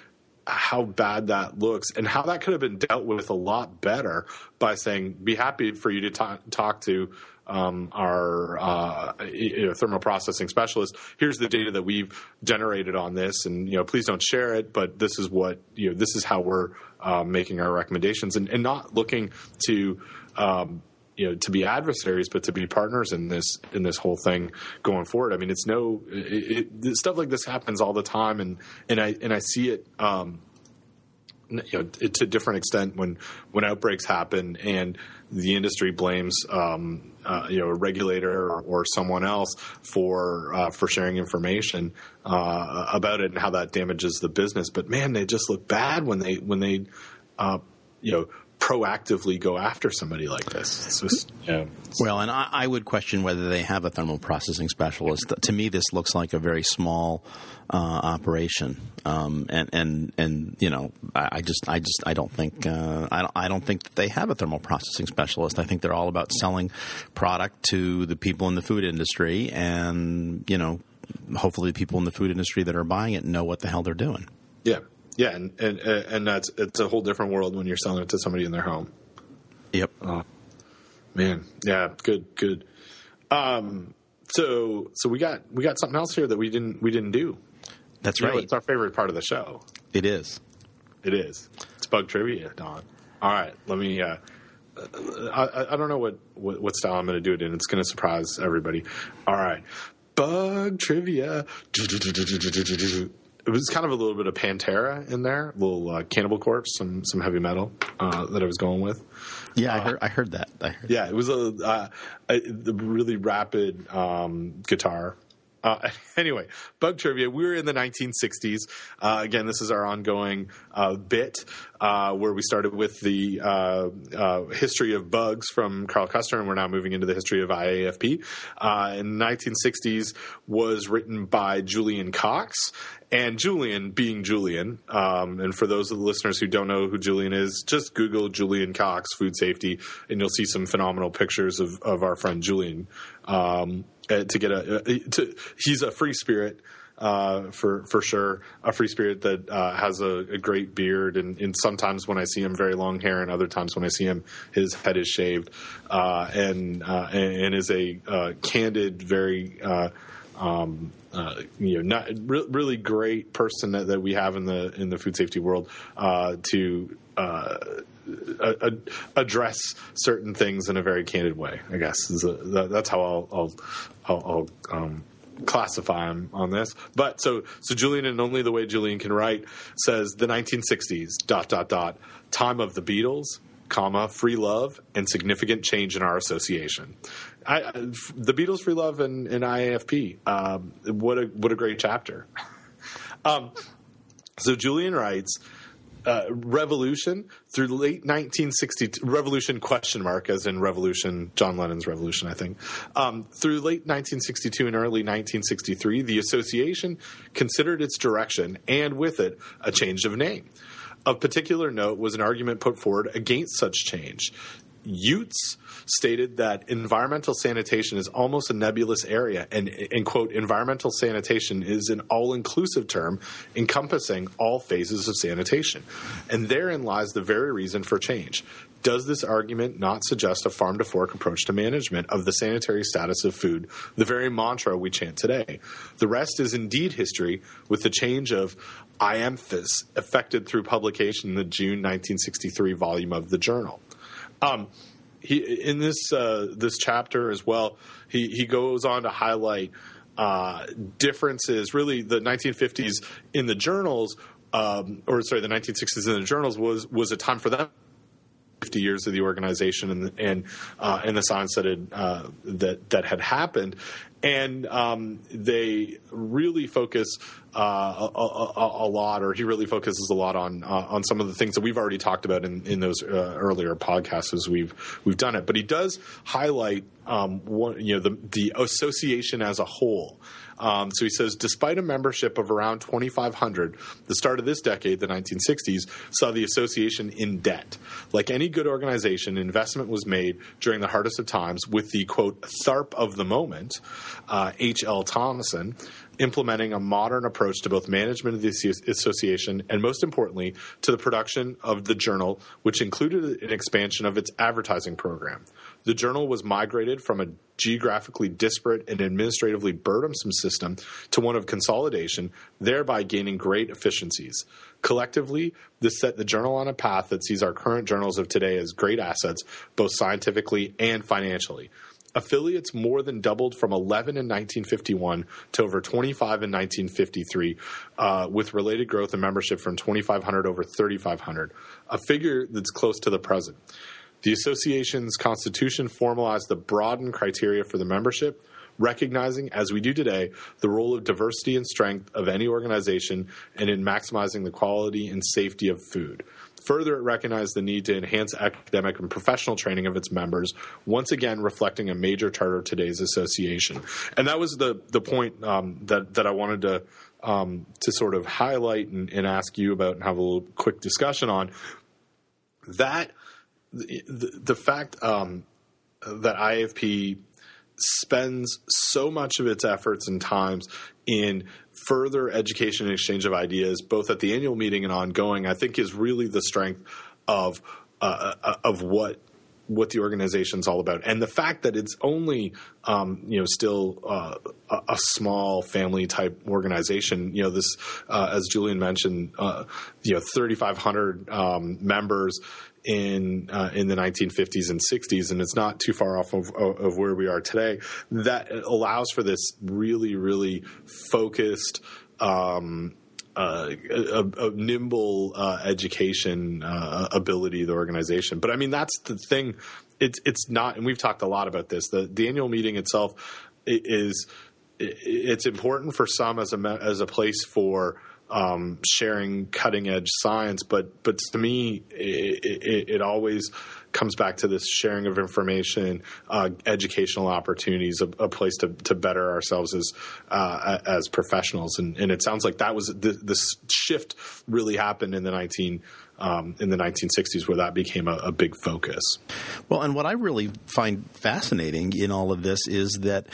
how bad that looks and how that could have been dealt with a lot better by saying, "Be happy for you to ta- talk to." Um, our uh, thermal processing specialist. Here's the data that we've generated on this, and you know, please don't share it. But this is what you know. This is how we're uh, making our recommendations, and, and not looking to um, you know to be adversaries, but to be partners in this in this whole thing going forward. I mean, it's no it, it, stuff like this happens all the time, and and I and I see it. Um, you know, to a different extent when when outbreaks happen and the industry blames um, uh, you know a regulator or, or someone else for uh, for sharing information uh, about it and how that damages the business. But man, they just look bad when they when they uh, you know proactively go after somebody like this. It's just yeah. Well, and I, I, would question whether they have a thermal processing specialist. To me, this looks like a very small uh, operation, um, and and and you know, I, I, just I just I don't think uh, I don't I don't think that they have a thermal processing specialist. I think they're all about selling product to the people in the food industry, and you know, hopefully, the people in the food industry that are buying it know what the hell they're doing. Yeah, yeah, and and and that's it's a whole different world when you're selling it to somebody in their home. Yep. Oh, man, yeah, good, good. Um, so so we got we got something else here that we didn't we didn't do. That's you right. Know, it's our favorite part of the show. It is. It is. It's bug trivia, Don. All right, let me. Uh, I, I don't know what, what, what style I'm going to do it in. It's going to surprise everybody. All right, bug trivia it was kind of a little bit of Pantera in there, a little uh, Cannibal Corpse, some some heavy metal uh, that I was going with. Yeah, I heard. I heard that. I heard yeah, it was a, uh, a, really rapid um, guitar uh, (laughs) anyway, bug trivia. We were in the 1960s. Uh, again, this is our ongoing uh, bit uh, where we started with the uh, uh, history of bugs from Carl Custer, and we're now moving into the history of IAFP. in the 1960s, was written by Julian Cox, and Julian being Julian. Um, and for those of the listeners who don't know who Julian is, just Google Julian Cox food safety, and you'll see some phenomenal pictures of, of our friend Julian. Um, uh, to get a uh, to, he's a free spirit uh, for for sure a free spirit that uh, has a, a, great beard and, and, sometimes when I see him very long hair and other times when I see him his head is shaved uh, and, uh, and, and is a candid very um, uh, you know, not re- really great person that, that, we have in the in the food safety world uh, to uh, address certain things in a very candid way. I guess a, that's how I'll I'll, I'll, I'll um, classify him on this. But so so Julian and only the way Julian can write says the 1960s dot dot dot time of the Beatles comma free love and significant change in our association. I, the Beatles, free love, and, and IAFP. Um, what a what a great chapter. um, so Julian writes. Uh, revolution through late 1960 revolution question mark as in revolution john lennon's revolution i think um, through late 1962 and early 1963 the association considered its direction and with it a change of name of particular note was an argument put forward against such change. Utes stated that environmental sanitation is almost a nebulous area, and, quote, environmental sanitation is an all inclusive term encompassing all phases of sanitation. And therein lies the very reason for change. Does this argument not suggest a farm to fork approach to management of the sanitary status of food, the very mantra we chant today? The rest is indeed history, with the change of IAMFES effected through publication in the June 1963 volume of the journal. Um, he, in this uh, this chapter as well, he, he goes on to highlight uh, differences. Really, the 1950s in the journals, um, or sorry, the 1960s in the journals was was a time for them 50 years of the organization and and uh, and the science that had uh, that that had happened, and um, they really focus uh, a, a, a, lot, or he really focuses a lot on uh, on some of the things that we've already talked about in, in those uh, earlier podcasts as we've we've done it. But he does highlight um, you know the the association as a whole. Um, so he says, despite a membership of around 2,500, the start of this decade, the 1960s, saw the association in debt. Like any good organization, investment was made during the hardest of times with the quote THARP of the moment, uh, H.L. Thompson, implementing a modern approach to both management of the association and, most importantly, to the production of the journal, which included an expansion of its advertising program. The journal was migrated from a geographically disparate and administratively burdensome system to one of consolidation, thereby gaining great efficiencies. Collectively, this set the journal on a path that sees our current journals of today as great assets, both scientifically and financially. Affiliates more than doubled from 11 in 1951 to over 25 in 1953, uh, with related growth in membership from 2,500 over 3,500, a figure that's close to the present. The association's constitution formalized the broadened criteria for the membership, recognizing, as we do today, the role of diversity and strength of any organization and in maximizing the quality and safety of food. Further, it recognized the need to enhance academic and professional training of its members, once again reflecting a major charter of today's association. And that was the the point um, that that I wanted to um, to sort of highlight and, and ask you about and have a little quick discussion on that. The, the, fact um, that IFP spends so much of its efforts and times in further education and exchange of ideas, both at the annual meeting and ongoing, I think is really the strength of uh, uh of what what the organization's all about, and the fact that it's only um, you know still uh, a, small family type organization. You know this, uh, as Julian mentioned, uh, you know 3,500 um, members in uh, in the 1950s and 60s, and it's not too far off of, of where we are today. That allows for this really, really focused. Um, uh, a, a, nimble uh, education uh, ability of the organization. But I mean, that's the thing. It's it's not, and we've talked a lot about this. The the annual meeting itself is it's important for some as a as a place for um, sharing cutting edge science, but but to me, it, it, it, always comes back to this sharing of information, uh, educational opportunities, a, a, place to, to better ourselves as uh, as professionals, and, and it sounds like that was the, this shift really happened in the nineteen. Um, in the 1960s, where that became a, a big focus. Well, and what I really find fascinating in all of this is that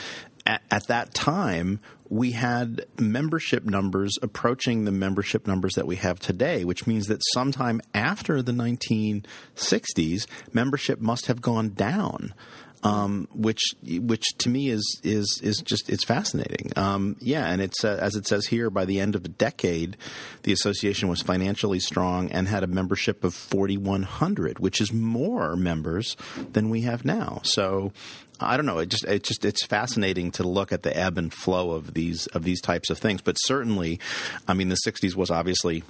at, at, that time, we had membership numbers approaching the membership numbers that we have today, which means that sometime after the 1960s, membership must have gone down. Um, which which to me is is is just it's fascinating. Um, yeah, and it's uh, as it says here, by the end of the decade, the association was financially strong and had a membership of 4,100, which is more members than we have now. So I don't know. It just it just it's fascinating to look at the ebb and flow of these of these types of things. But certainly, I mean, the '60s was obviously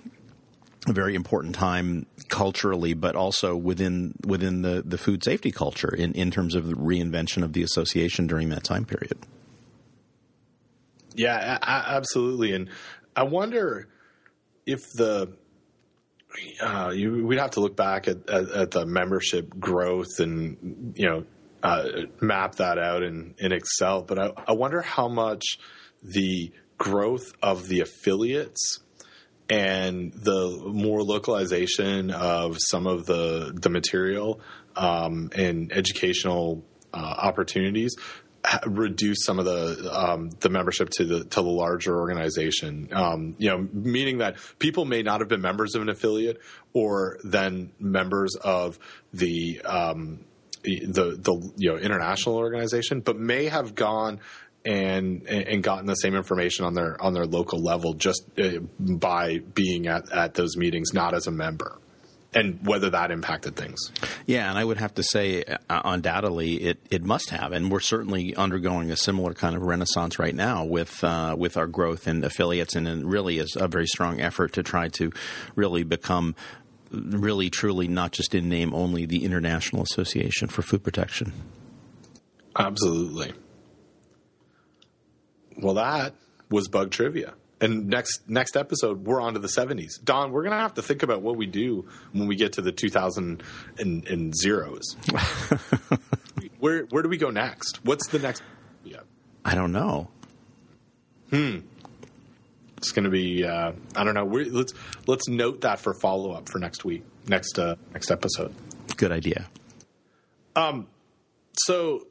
a very important time culturally, but also within within the, the food safety culture in, in terms of the reinvention of the association during that time period. Yeah, absolutely. And I wonder if the uh, you, we'd have to look back at, at, at, the membership growth and you know uh, map that out in, in Excel. But I, I wonder how much the growth of the affiliates and the more localization of some of the the material um, and educational uh, opportunities reduce some of the um, the membership to the to the larger organization. Um, you know, meaning that people may not have been members of an affiliate or then members of the um, the the you know international organization, but may have gone and and gotten the same information on their on their local level just uh, by being at at those meetings, not as a member and whether that impacted things. Yeah, and I would have to say, uh, undoubtedly, it, it must have, and we're certainly undergoing a similar kind of renaissance right now with uh, with our growth in affiliates, and it really is a very strong effort to try to really become really truly not just in name only the International Association for Food Protection. Absolutely. Well, that was bug trivia. And next next episode, we're on to the 70s. Don, we're going to have to think about what we do when we get to the 2000 and, and zeros. (laughs) where where do we go next? What's the next? Yeah, I don't know. Hmm. It's going to be. Uh, I don't know. We're, let's let's note that for follow up for next week, next uh, next episode. Good idea. Um. So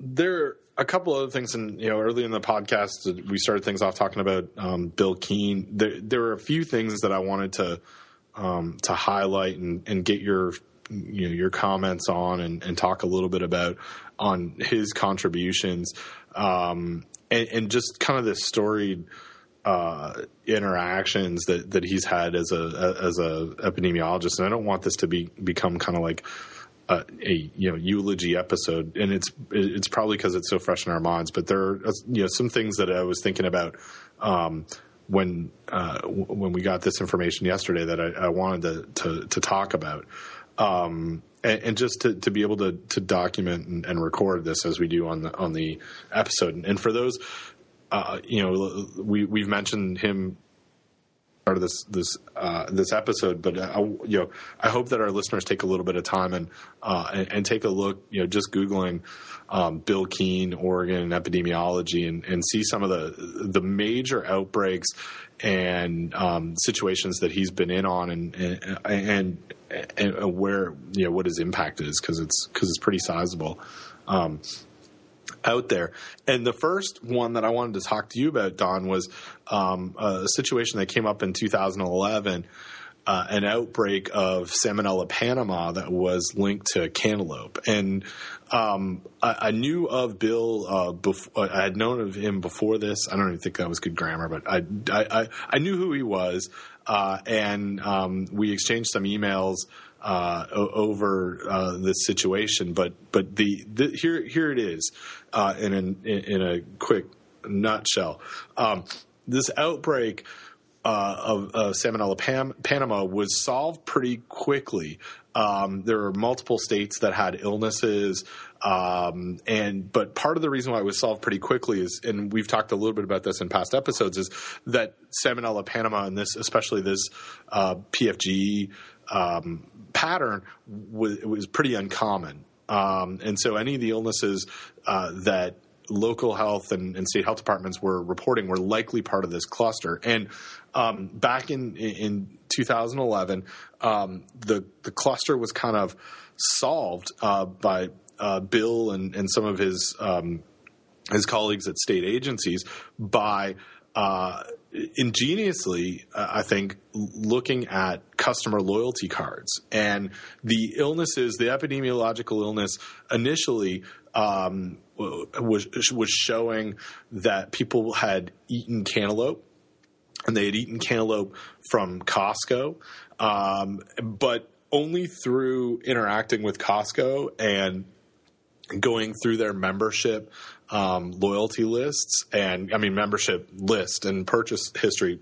there a couple other things, and you know, early in the podcast, we started things off talking about um, Bill Keene. There, there were a few things that I wanted to um, to highlight and, and, get your you know your comments on, and, and, talk a little bit about on his contributions, um, and, and, just kind of this storied uh, interactions that that he's had as a as a epidemiologist. And I don't want this to be become kind of like uh, a you know eulogy episode, and it's it's probably because it's so fresh in our minds. But there are you know some things that I was thinking about um, when uh, w- when we got this information yesterday that I, I wanted to, to, to talk about. Um, and, and, just to, to be able to, to document and, and, record this as we do on the on the episode, and for those, uh, you know, we we've mentioned him of this this uh, this episode, but I, uh, you know, I hope that our listeners take a little bit of time and uh, and, and, take a look. You know, just googling um, Bill Keene, Oregon epidemiology, and, and see some of the the major outbreaks and um, situations that he's been in on, and and, and, and where you know what his impact is because it's because it's pretty sizable. Um, out there. And the first one that I wanted to talk to you about, Don, was um, a situation that came up in 2011. Uh, an outbreak of Salmonella Panama that was linked to cantaloupe, and um, I, I, knew of Bill. Uh, before, I had known of him before this. I don't even think that was good grammar, but I I, I knew who he was, uh, and um, we exchanged some emails uh, over uh, this situation. But but the, the, here here it is uh, in, in a quick nutshell. Um, this outbreak. Uh, of, of Salmonella Pam- Panama was solved pretty quickly. Um, there were multiple states that had illnesses, um, and but part of the reason why it was solved pretty quickly is, and we've talked a little bit about this in past episodes, is that Salmonella Panama and this, especially this uh, PFGE um, pattern was, was pretty uncommon. Um, and so any of the illnesses uh, that local health and, and, state health departments were reporting were likely part of this cluster. And um, back in in 2011, um, the the cluster was kind of solved uh, by uh, Bill and, and some of his um, his colleagues at state agencies by uh, ingeniously, uh, I think, looking at customer loyalty cards. And the illnesses, the epidemiological illness initially um, was was showing that people had eaten cantaloupe and they had eaten cantaloupe from Costco, um, but only through interacting with Costco and going through their membership um, loyalty lists and I mean membership list and purchase history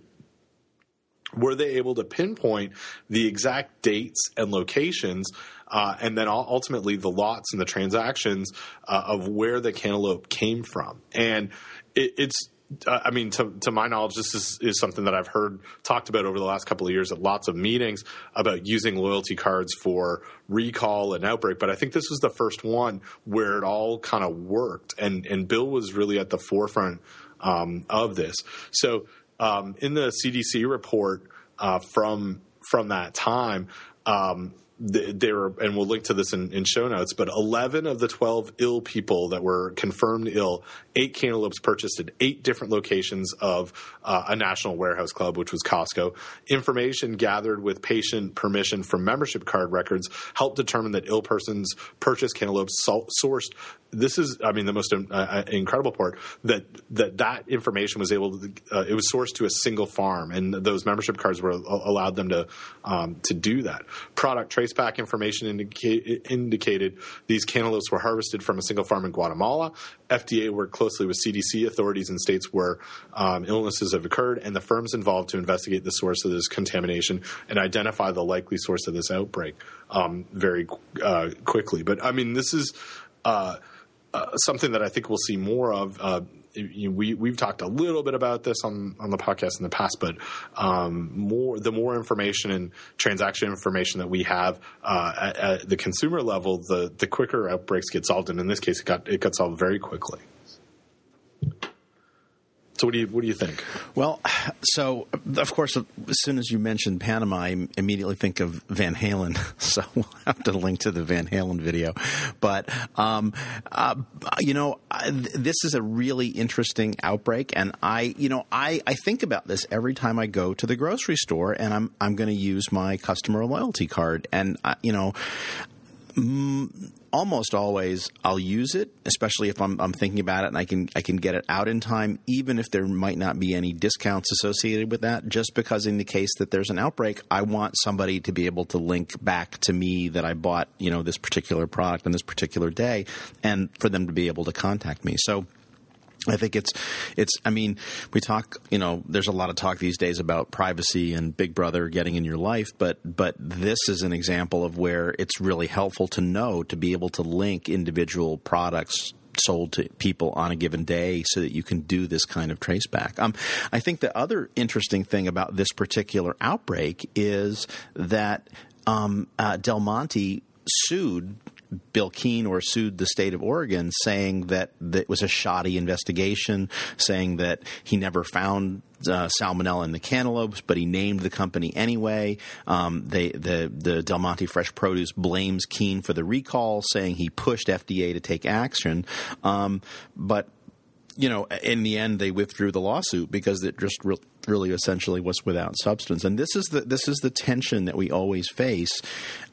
were they able to pinpoint the exact dates and locations uh, and then ultimately the lots and the transactions uh, of where the cantaloupe came from? And it, it's I mean, to, to my knowledge, this is, is something that I've heard talked about over the last couple of years at lots of meetings about using loyalty cards for recall and outbreak. But I think this was the first one where it all kind of worked, and and Bill was really at the forefront um, of this. So um, in the CDC report uh, from from that time. Um, they were, and we'll link to this in, in, show notes, but 11 of the 12 ill people that were confirmed ill, eight cantaloupes purchased at eight different locations of uh, a national warehouse club, which was Costco. Information gathered with patient permission from membership card records helped determine that ill persons purchased cantaloupes sourced this is, I mean, the most uh, uh, incredible part that that that information was able to. Uh, it was sourced to a single farm, and those membership cards were allowed them to um, to do that. Product traceback information indica- indicated these cantaloupes were harvested from a single farm in Guatemala. FDA worked closely with CDC authorities in states where um, illnesses have occurred, and the firms involved to investigate the source of this contamination and identify the likely source of this outbreak um, very uh, quickly. But I mean, this is. Uh, uh, something that I think we'll see more of. Uh, we we've talked a little bit about this on on the podcast in the past, but um, more the more information and transaction information that we have uh, at, at, the consumer level, the the quicker outbreaks get solved, and in this case, it got it got solved very quickly. So what do you what do you think? Well, so of course, as soon as you mentioned Panama, I immediately think of Van Halen. (laughs) So we'll have to link to the Van Halen video. But um, uh, you know, this is a really interesting outbreak, and I, you know, I, I think about this every time I go to the grocery store, and I'm I'm going to use my customer loyalty card, and uh, you know. Mm, almost always I'll use it, especially if I'm, I'm, thinking about it and I can I can get it out in time, even if there might not be any discounts associated with that. Just because in the case that there's an outbreak, I want somebody to be able to link back to me that I bought you know this particular product on this particular day, and for them to be able to contact me. So I think it's it's I mean we talk you know there's a lot of talk these days about privacy and Big Brother getting in your life but but this is an example of where it's really helpful to know to be able to link individual products sold to people on a given day so that you can do this kind of traceback. Um, I think the other interesting thing about this particular outbreak is that um, uh, Del Monte sued Bill Keene or sued the state of Oregon saying that, it was a shoddy investigation, saying that he never found uh, salmonella in the cantaloupes, but he named the company anyway. Um, they, the the Del Monte Fresh Produce blames Keene for the recall, saying he pushed FDA to take action. Um, but you know, in the end, they withdrew the lawsuit because it just re- really essentially was without substance. And this is the this is the tension that we always face.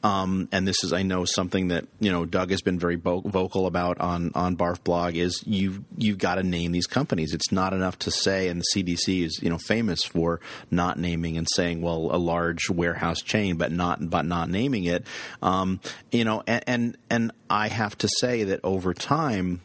Um, and this is, I know, something that you know Doug has been very bo- vocal about on on Barf Blog is you you've got to name these companies. It's not enough to say, and the CDC is you know famous for not naming and saying, well, a large warehouse chain, but not but not naming it. Um, you know, and, and and I have to say that over time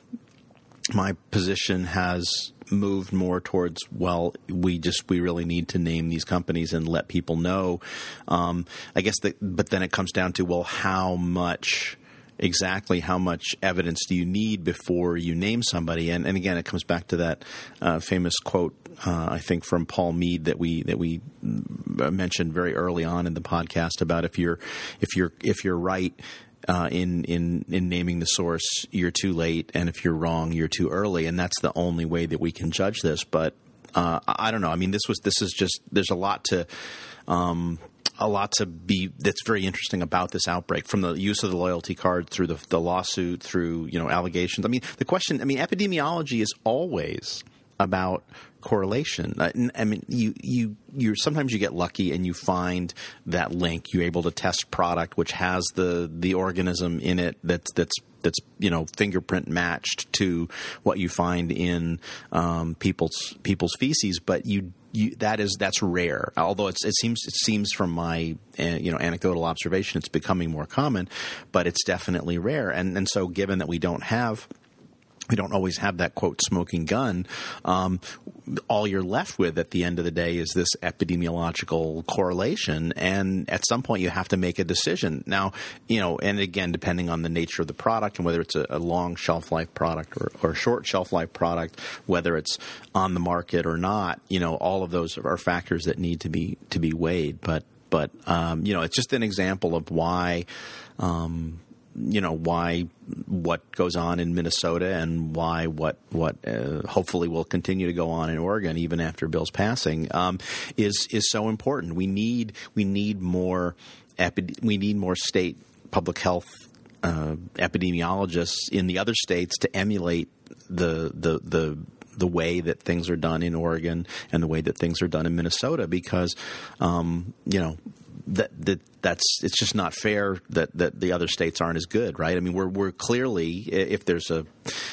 my position has moved more towards well we just we really need to name these companies and let people know. Um, i guess that but then it comes down to well how much exactly how much evidence do you need before you name somebody? And, and again it comes back to that uh, famous quote uh, I think from Paul Mead that we that we mentioned very early on in the podcast about if you're if you're if you're right uh, in in in naming the source, you're too late, and if you're wrong, you're too early, and that's the only way that we can judge this. But uh, I don't know. I mean, this was this is just there's a lot to. Um, a lot to be that's very interesting about this outbreak from the use of the loyalty card through the, the lawsuit through you know allegations i mean the question i mean epidemiology is always about correlation. Uh, I mean, you you you sometimes you get lucky and you find that link. You're able to test product which has the the organism in it that's that's that's you know fingerprint matched to what you find in um, people's people's feces, but you. You, that is that's rare. Although it seems it seems from my uh, you know anecdotal observation, it's becoming more common, but it's definitely rare. And and so given that we don't have we don't always have that quote smoking gun. Um, all you're left with at the end of the day is this epidemiological correlation, and at some point you have to make a decision. Now, you know, and again, depending on the nature of the product and whether it's a, a long shelf life product or, or, a short shelf life product, whether it's on the market or not, you know, all of those are factors that need to be to be weighed. But but um, you know, it's just an example of why. Um, you know why what goes on in Minnesota and why what what uh, hopefully will continue to go on in Oregon even after Bill's passing um, is is so important. We need we need more epi- we need more state public health uh, epidemiologists in the other states to emulate the the the the way that things are done in Oregon and the way that things are done in Minnesota because um, you know that that that's it's just not fair that that the other states aren't as good, right? I mean, we're we're clearly if there's a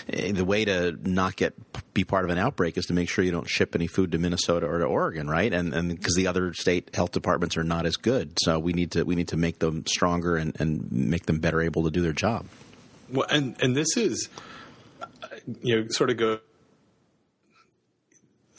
the way to not get be part of an outbreak is to make sure you don't ship any food to Minnesota or to Oregon, right? And and because the other state health departments are not as good, so we need to we need to make them stronger and and make them better able to do their job. Well, and and this is uh, you know sort of go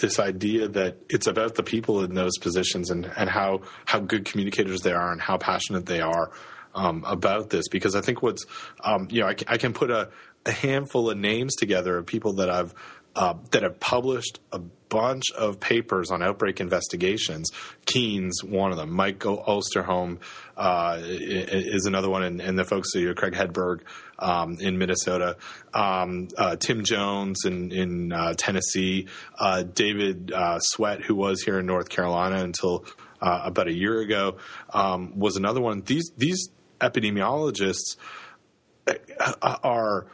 this idea that it's about the people in those positions and, and how how good communicators they are and how passionate they are um, about this. Because I think what's um, you know I, I, can put a, a handful of names together of people that I've uh, that have published a bunch of papers on outbreak investigations. Keene's one of them. Mike Osterholm uh, is another one, and, and the folks here, Craig Hedberg um, in Minnesota, um, uh, Tim Jones in, in uh, Tennessee, uh, David uh, Sweat, who was here in North Carolina until uh, about a year ago, um, was another one. These these epidemiologists are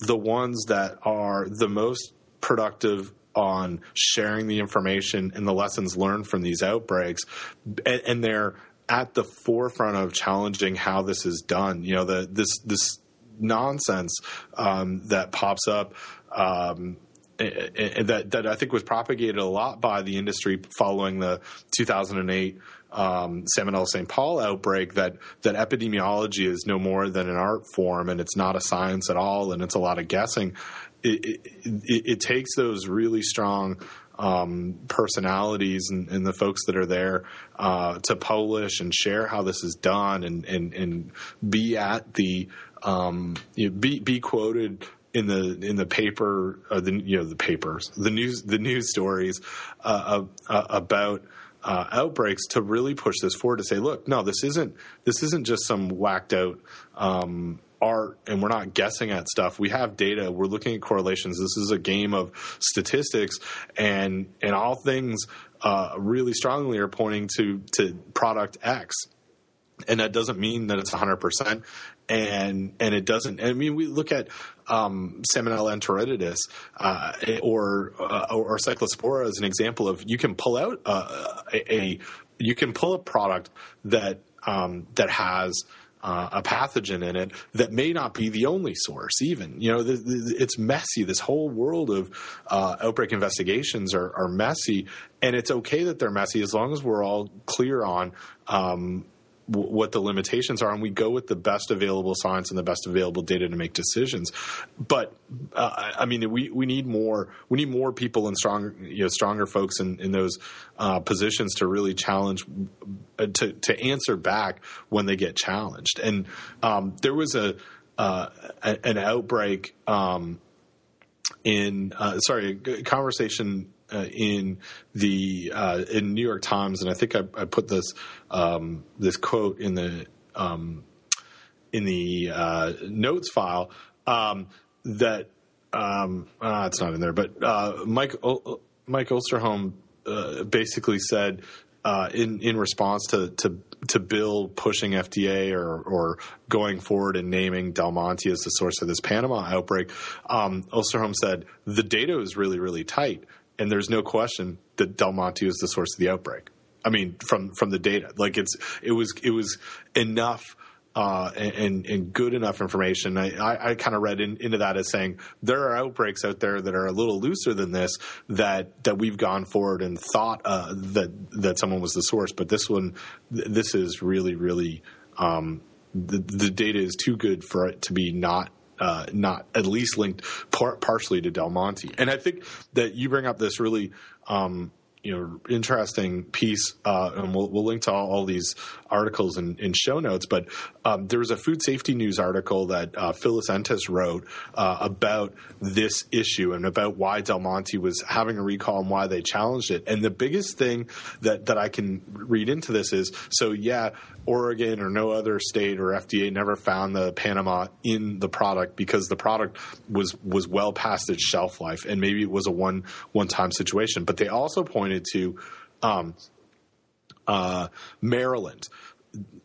the ones that are the most productive on sharing the information and the lessons learned from these outbreaks, and, and they're at the forefront of challenging how this is done. You know, the this this nonsense um, that pops up. Um, that that I think was propagated a lot by the industry following the 2008 um, Salmonella St. Paul outbreak that that epidemiology is no more than an art form and it's not a science at all and it's a lot of guessing. It, it, it, takes those really strong um, personalities and, and, the folks that are there uh, to polish and share how this is done and and, and be at the um, you know, be be quoted in the in the paper uh, the you know the papers the news the news stories uh, uh, about uh, outbreaks to really push this forward to say look no this isn't this isn't just some whacked out um, art and we're not guessing at stuff. We have data. We're looking at correlations. This is a game of statistics, and and all things uh, really strongly are pointing to to product X. And that doesn't mean that it's 100 percent, and and it doesn't. I mean, we look at um, Salmonella enteritidis uh, or, uh, or Cyclospora as an example of you can pull out uh, a, a you can pull a product that um, that has uh, a pathogen in it that may not be the only source even. You know the, the, it's messy. This whole world of uh, outbreak investigations are, are, messy and it's okay that they're messy as long as we're all clear on um, what the limitations are, and we go with the best available science and the best available data to make decisions. But uh, I mean, we, we need more we need more people and stronger you know stronger folks in, in those uh, positions to really challenge uh, to to answer back when they get challenged. And um, there was a, uh, an outbreak um, in uh, sorry conversation uh, in the uh, in New York Times, and I think I, I put this um, this quote in the um, in the uh, notes file um, that um, uh, it's not in there, but uh, Mike o- Mike Osterholm uh, basically said in in response to, to to Bill pushing FDA or, or going forward and naming Del Monte as the source of this Panama outbreak, um, Osterholm said the data is really, really tight and there's no question that Del Monte is the source of the outbreak. I mean, from from the data, like it's it was it was enough uh, and, and good enough information. I, I, I kind of read in, into that as saying there are outbreaks out there that are a little looser than this that that we've gone forward and thought uh, that that someone was the source, but this one, this is really really um, the the data is too good for it to be not uh, not at least linked par- partially to Del Monte. And I think that you bring up this really um, you know interesting piece, uh, and we'll, we'll link to all, all these articles in, in, show notes. But um, there was a food safety news article that uh, Phyllis Entis wrote uh, about this issue and about why Del Monte was having a recall and why they challenged it. And the biggest thing that that I can read into this is so yeah, Oregon or no other state or FDA never found the Panama in the product because the product was was well past its shelf life and maybe it was a one one time situation. But they also pointed to um, uh, Maryland.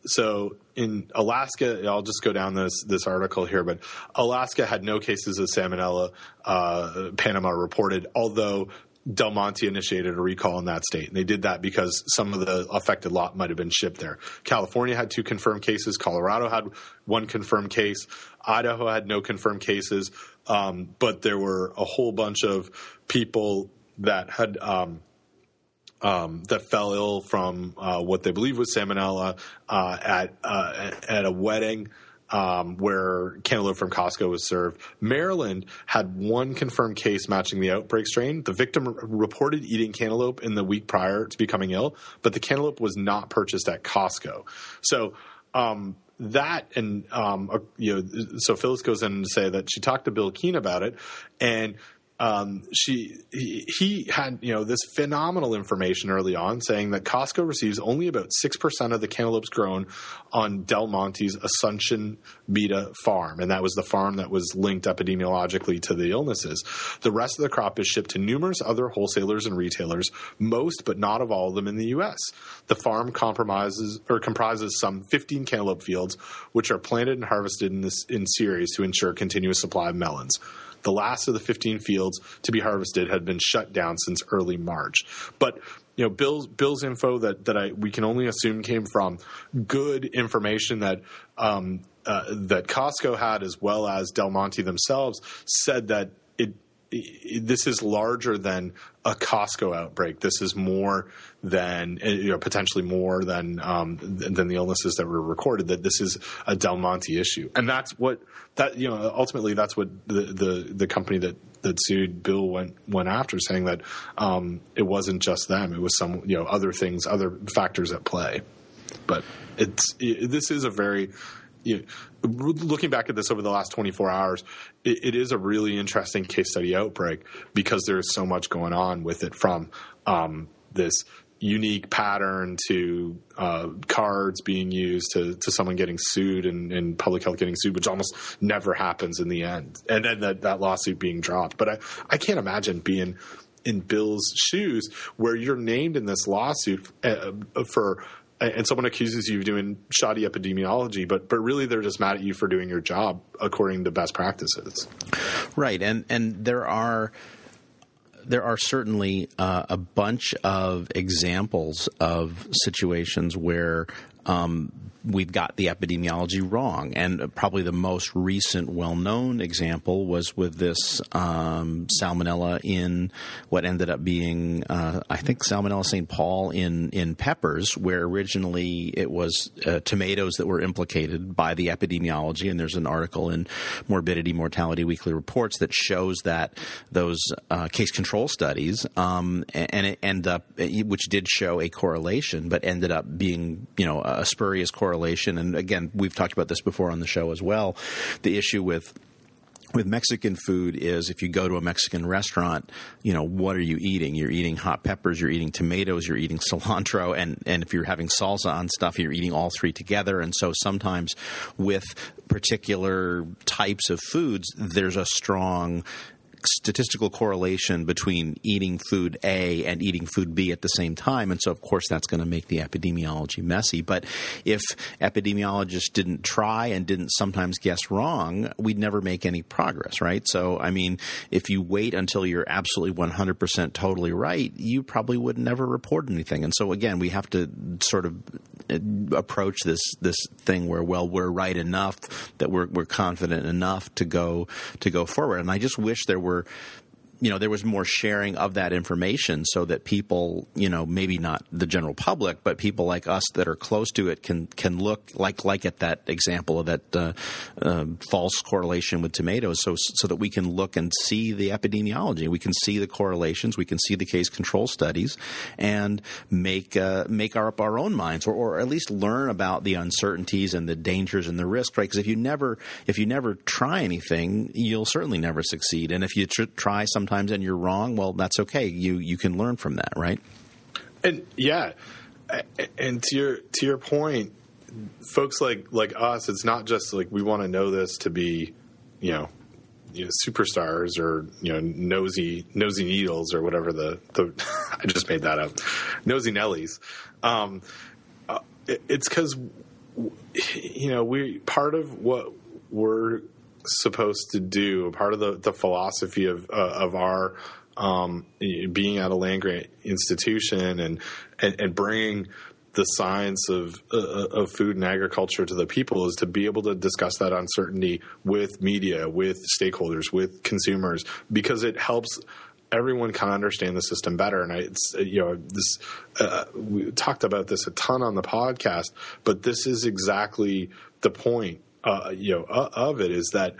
So in Alaska, I'll just go down this this article here, but Alaska had no cases of salmonella. Uh, Panama reported, although Del Monte initiated a recall in that state. And they did that because some of the affected lot might have been shipped there. California had two confirmed cases. Colorado had one confirmed case. Idaho had no confirmed cases. Um, but there were a whole bunch of people that had. Um, um, that fell ill from uh, what they believe was salmonella uh, at uh, at a wedding um, where cantaloupe from Costco was served. Maryland had one confirmed case matching the outbreak strain. The victim r- reported eating cantaloupe in the week prior to becoming ill, but the cantaloupe was not purchased at Costco. So. Um, that and um, uh, you know, so Phyllis goes in to say that she talked to Bill Keene about it, and um, she he, he, had you know this phenomenal information early on saying that Costco receives only about six percent of the cantaloupes grown on Del Monte's Asuncion Mita farm, and that was the farm that was linked epidemiologically to the illnesses. The rest of the crop is shipped to numerous other wholesalers and retailers, most but not of all of them in the U.S. The farm compromises or comprises some 15 cantaloupe fields, which are planted and harvested in this in series to ensure continuous supply of melons. The last of the 15 fields to be harvested had been shut down since early March. But you know Bill's Bill's info that that I we can only assume came from good information that um, uh, that Costco had as well as Del Monte themselves said that it, it this is larger than a Costco outbreak. This is more than uh, you know potentially more than um, than the illnesses that were recorded. That this is a Del Monte issue, and that's what that you know ultimately that's what the the, the company that that sued Bill went went after, saying that um, it wasn't just them; it was some you know other things, other factors at play. But it's it, this is a very you know, looking back at this over the last 24 hours, it, it is a really interesting case study outbreak because there is so much going on with it from um, this unique pattern to uh, cards being used to, to someone getting sued and, and, public health getting sued, which almost never happens in the end. And then that, that lawsuit being dropped. But I, I can't imagine being in Bill's shoes where you're named in this lawsuit uh, for and someone accuses you of doing shoddy epidemiology, but but really they're just mad at you for doing your job according to best practices. Right, and and there are there are certainly uh, a bunch of examples of situations where um, we've got the epidemiology wrong. And probably the most recent well known example was with this um, salmonella in what ended up being, uh, I think, Salmonella St. Paul in, in peppers, where originally it was uh, tomatoes that were implicated by the epidemiology. And there's an article in Morbidity Mortality Weekly Reports that shows that those uh, case control studies, um, and it ended up, which did show a correlation, but ended up being, you know, a spurious correlation correlation. And again, we've talked about this before on the show as well. The issue with with Mexican food is if you go to a Mexican restaurant, you know, what are you eating? You're eating hot peppers, you're eating tomatoes, you're eating cilantro, and, and if you're having salsa on stuff, you're eating all three together. And so sometimes with particular types of foods, there's a strong statistical correlation between eating food A and eating food B at the same time. And so, of course, that's going to make the epidemiology messy. But if epidemiologists didn't try and didn't sometimes guess wrong, we'd never make any progress, right? So, I mean, if you wait until you're absolutely 100% totally right, you probably would never report anything. And so, again, we have to sort of approach this this thing where well we're right enough that we're we're confident enough to go to go forward. And I just wish there were you know there was more sharing of that information so that people you know maybe not the general public but people like us that are close to it can can look like like at that example of that uh, uh, false correlation with tomatoes. So so that we can look and see the epidemiology. We can see the correlations. We can see the case control studies and make uh, make our up our own minds or, or at least learn about the uncertainties and the dangers and the risks right? Because if you never if you never try anything you'll certainly never succeed. And if you tr- try some and you're wrong, well, that's okay. You you can learn from that, right? And yeah, and to your to your point, folks like like us, it's not just like we want to know this to be, you know, you know, superstars or you know nosy nosy needles or whatever the the (laughs) I just made that up, nosy Nellies. Um, uh, it, it's because you know we part of what we're supposed to do, part of the, the philosophy of uh, of our um, being at a land grant institution and, and, and bringing the science of uh, of food and agriculture to the people is to be able to discuss that uncertainty with media, with stakeholders, with consumers, because it helps everyone of understand the system better. And I, it's you know this uh, we talked about this a ton on the podcast, but this is exactly the point uh, you know uh, of it is that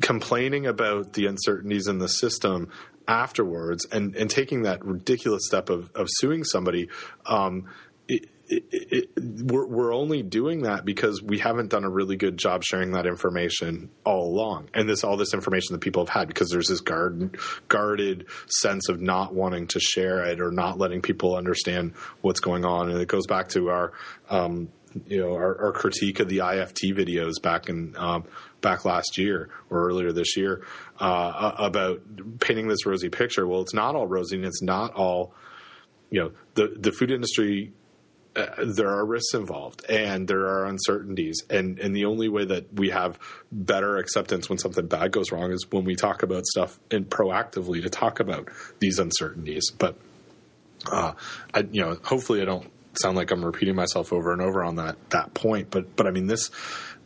complaining about the uncertainties in the system afterwards and, and taking that ridiculous step of, of suing somebody um, it, it, it, we're, we're only doing that because we haven't done a really good job sharing that information all along. And this all this information that people have had because there's this guard, guarded sense of not wanting to share it or not letting people understand what's going on. And it goes back to our um, you know our, our, critique of the IFT videos back in um, back last year or earlier this year uh, about painting this rosy picture. Well, it's not all rosy, and it's not all you know. The the food industry. Uh, there are risks involved and there are uncertainties and and the only way that we have better acceptance when something bad goes wrong is when we talk about stuff and proactively to talk about these uncertainties but uh, I, you know, hopefully I don't sound like I'm repeating myself over and over on that that point, but but I mean this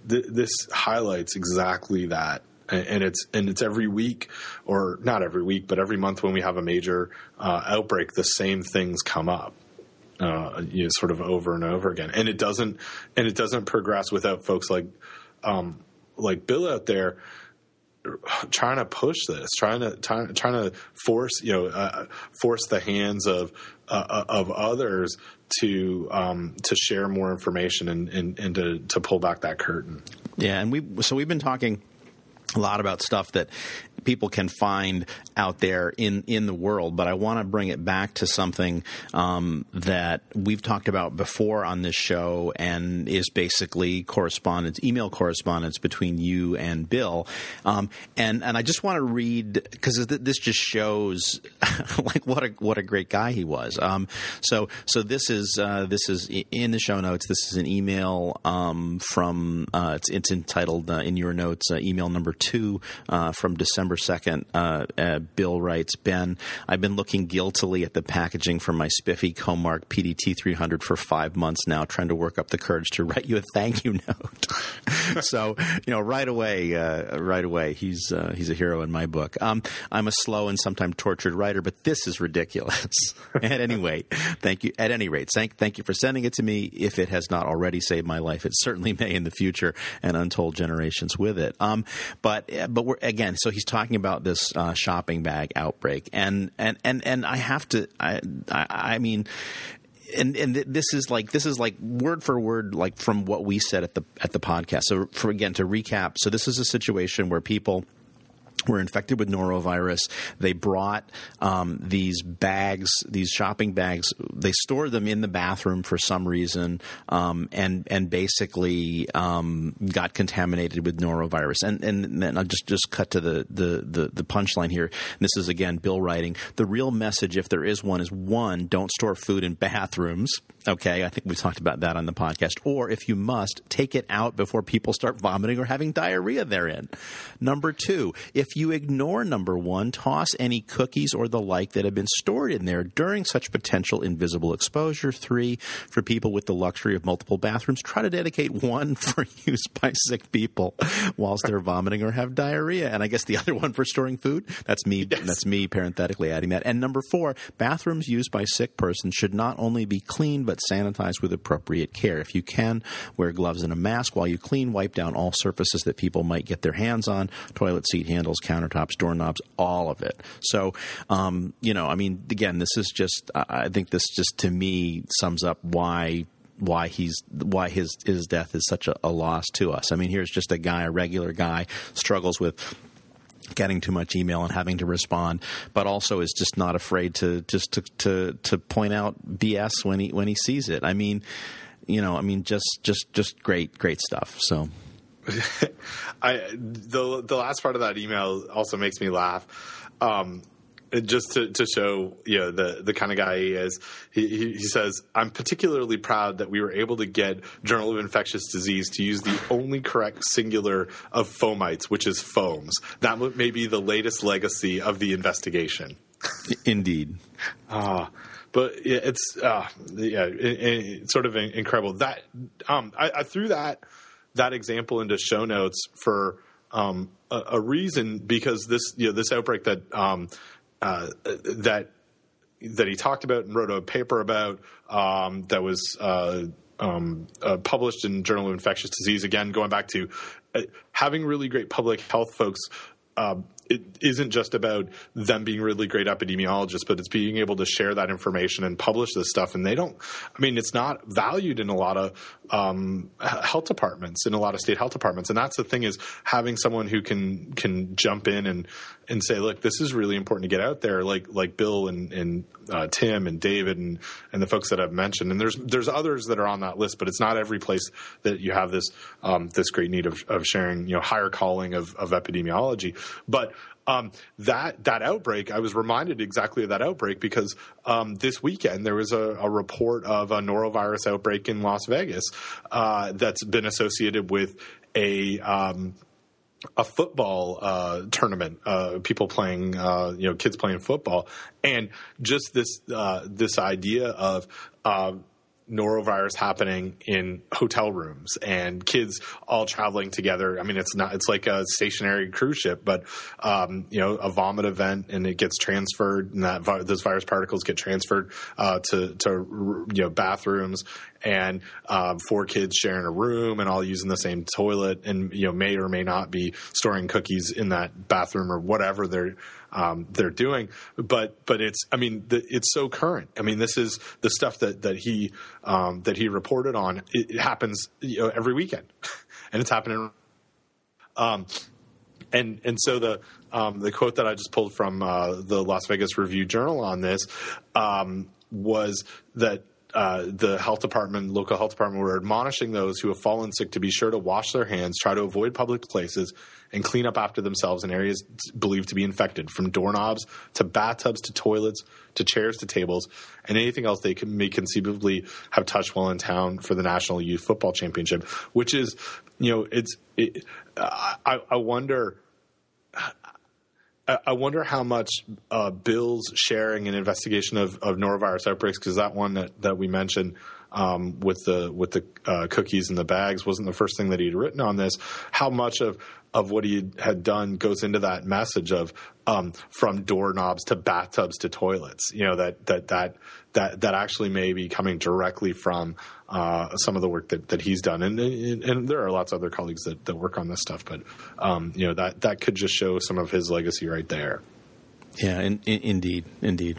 th- this highlights exactly that. And it's and it's every week or not every week but every month when we have a major uh, outbreak the same things come up uh, you know, sort of over and over again. And it doesn't and it doesn't progress without folks like um, like bill out there trying to push this trying to trying, to force you know uh, force the hands of uh, of others to um, to share more information and, and, and to, to pull back that curtain. Yeah and we so we've been talking a lot about stuff that people can find out there in in the world, but I want to bring it back to something um, that we've talked about before on this show, and is basically correspondence, email correspondence between you and Bill. Um, and and I just want to read because this just shows (laughs) like what a what a great guy he was. Um, so so this is uh, this is in the show notes. This is an email um, from uh, it's it's entitled uh, in your notes uh, email number two uh, from December. December 2nd, uh, uh, Bill writes Ben, I've been looking guiltily at the packaging for my spiffy Comark PDT 300 for five months now, trying to work up the courage to write you a thank you (laughs) note. (laughs) so, you know, right away, uh, right away, he's, uh, he's a hero in my book. Um, I'm a slow and sometimes tortured writer, but this is ridiculous. (laughs) at any rate, thank you. At any rate, thank, thank you for sending it to me. If it has not already saved my life, it certainly may in the future and untold generations with it. Um, but, but we're, again, so he's talking talking about this uh, shopping bag outbreak, and and and and I have to, I I, I mean and and this is like this is like word for word like from what we said at the at the podcast. So for again to recap, so this is a situation where people were infected with norovirus. They brought um, these bags, these shopping bags. They stored them in the bathroom for some reason, um, and and basically um, got contaminated with norovirus. And and then I'll just just cut to the the the, the punchline here. this is again Bill writing. The real message, if there is one, is one: don't store food in bathrooms. Okay, I think we talked about that on the podcast. Or if you must, take it out before people start vomiting or having diarrhea therein. Number two, if if you ignore number one, toss any cookies or the like that have been stored in there during such potential invisible exposure. Three, for people with the luxury of multiple bathrooms, try to dedicate one (laughs) for use by sick people whilst they're vomiting or have diarrhea. And I guess the (laughs) other one for storing food. That's me. Yes. That's me parenthetically adding that. And number four, bathrooms used by sick persons should not only be cleaned but sanitized with appropriate care. If you can, wear gloves and a mask while you clean. Wipe down all surfaces that people might get their hands on: toilet seat handles, countertops, doorknobs, all of it. So, um, you know, I mean, again, this is just, I think this just to me sums up why why he's why his his death is such a, a, loss to us. I mean, here's just a guy, a regular guy, struggles with getting too much email and having to respond, but also is just not afraid to just to to, to point out BS when he when he sees it. I mean, you know, I mean, just just just great great stuff. So. I the the last part of that email also makes me laugh. Um, just to, to show you know the the kind of guy he is, he, he, he says, "I'm particularly proud that we were able to get Journal of Infectious Disease to use the only correct singular of fomites, which is fomes. That may be the latest legacy of the investigation." Indeed. Ah. but it's uh, yeah, it, it, sort of incredible. That um, I, I threw that that example into show notes for um, a, a, reason because this you know this outbreak that um, uh, that that he talked about and wrote a paper about um, that was uh, um, uh, published in Journal of Infectious Disease. Again, going back to uh, having really great public health folks um, it isn't just about them being really great epidemiologists, but it's being able to share that information and publish this stuff. And they don't, I mean, it's not valued in a lot of um, health departments, in a lot of state health departments. And that's the thing is having someone who can can jump in and and say, look, this is really important to get out there, like like Bill and, and uh, Tim and David and and the folks that I've mentioned. And there's there's others that are on that list, but it's not every place that you have this um, this great need of, of sharing, you know, higher calling of, of epidemiology. But um, that that outbreak, I was reminded exactly of that outbreak because um, this weekend there was a, a, report of a norovirus outbreak in Las Vegas uh, that's been associated with a um, a football uh, tournament, uh, people playing, uh, you know, kids playing football, and just this uh, this idea of uh, norovirus happening in hotel rooms and kids all traveling together. I mean, it's not, it's like a stationary cruise ship, but, um, you know, a vomit event and it gets transferred and that those virus particles get transferred, uh, to, to, you know, bathrooms and, um, four kids sharing a room and all using the same toilet and, you know, may or may not be storing cookies in that bathroom or whatever they're, um, they're doing. But but it's I mean the, it's so current. I mean this is the stuff that that he um, that he reported on. It, it happens you know, every weekend, (laughs) and it's happening. Um, and and so the um, the quote that I just pulled from uh, the Las Vegas Review Journal on this um, was that uh, the health department, local health department, were admonishing those who have fallen sick to be sure to wash their hands, try to avoid public places, and clean up after themselves in areas believed to be infected, from doorknobs to bathtubs to toilets to chairs to tables, and anything else they can, may conceivably have touched while in town for the National Youth Football Championship. Which is, you know, it's. It, I, I wonder. I wonder how much uh, Bill's sharing an investigation of, of norovirus outbreaks because that one that, that we mentioned um, with the with the uh, cookies and the bags wasn't the first thing that he'd written on this. How much of of what he had done goes into that message of um, from doorknobs to bathtubs to toilets. You know that that that that that actually may be coming directly from uh, some of the work that, that he's done, and, and, and there are lots of other colleagues that, that work on this stuff. But um, you know that that could just show some of his legacy right there. Yeah, in, in, indeed, indeed.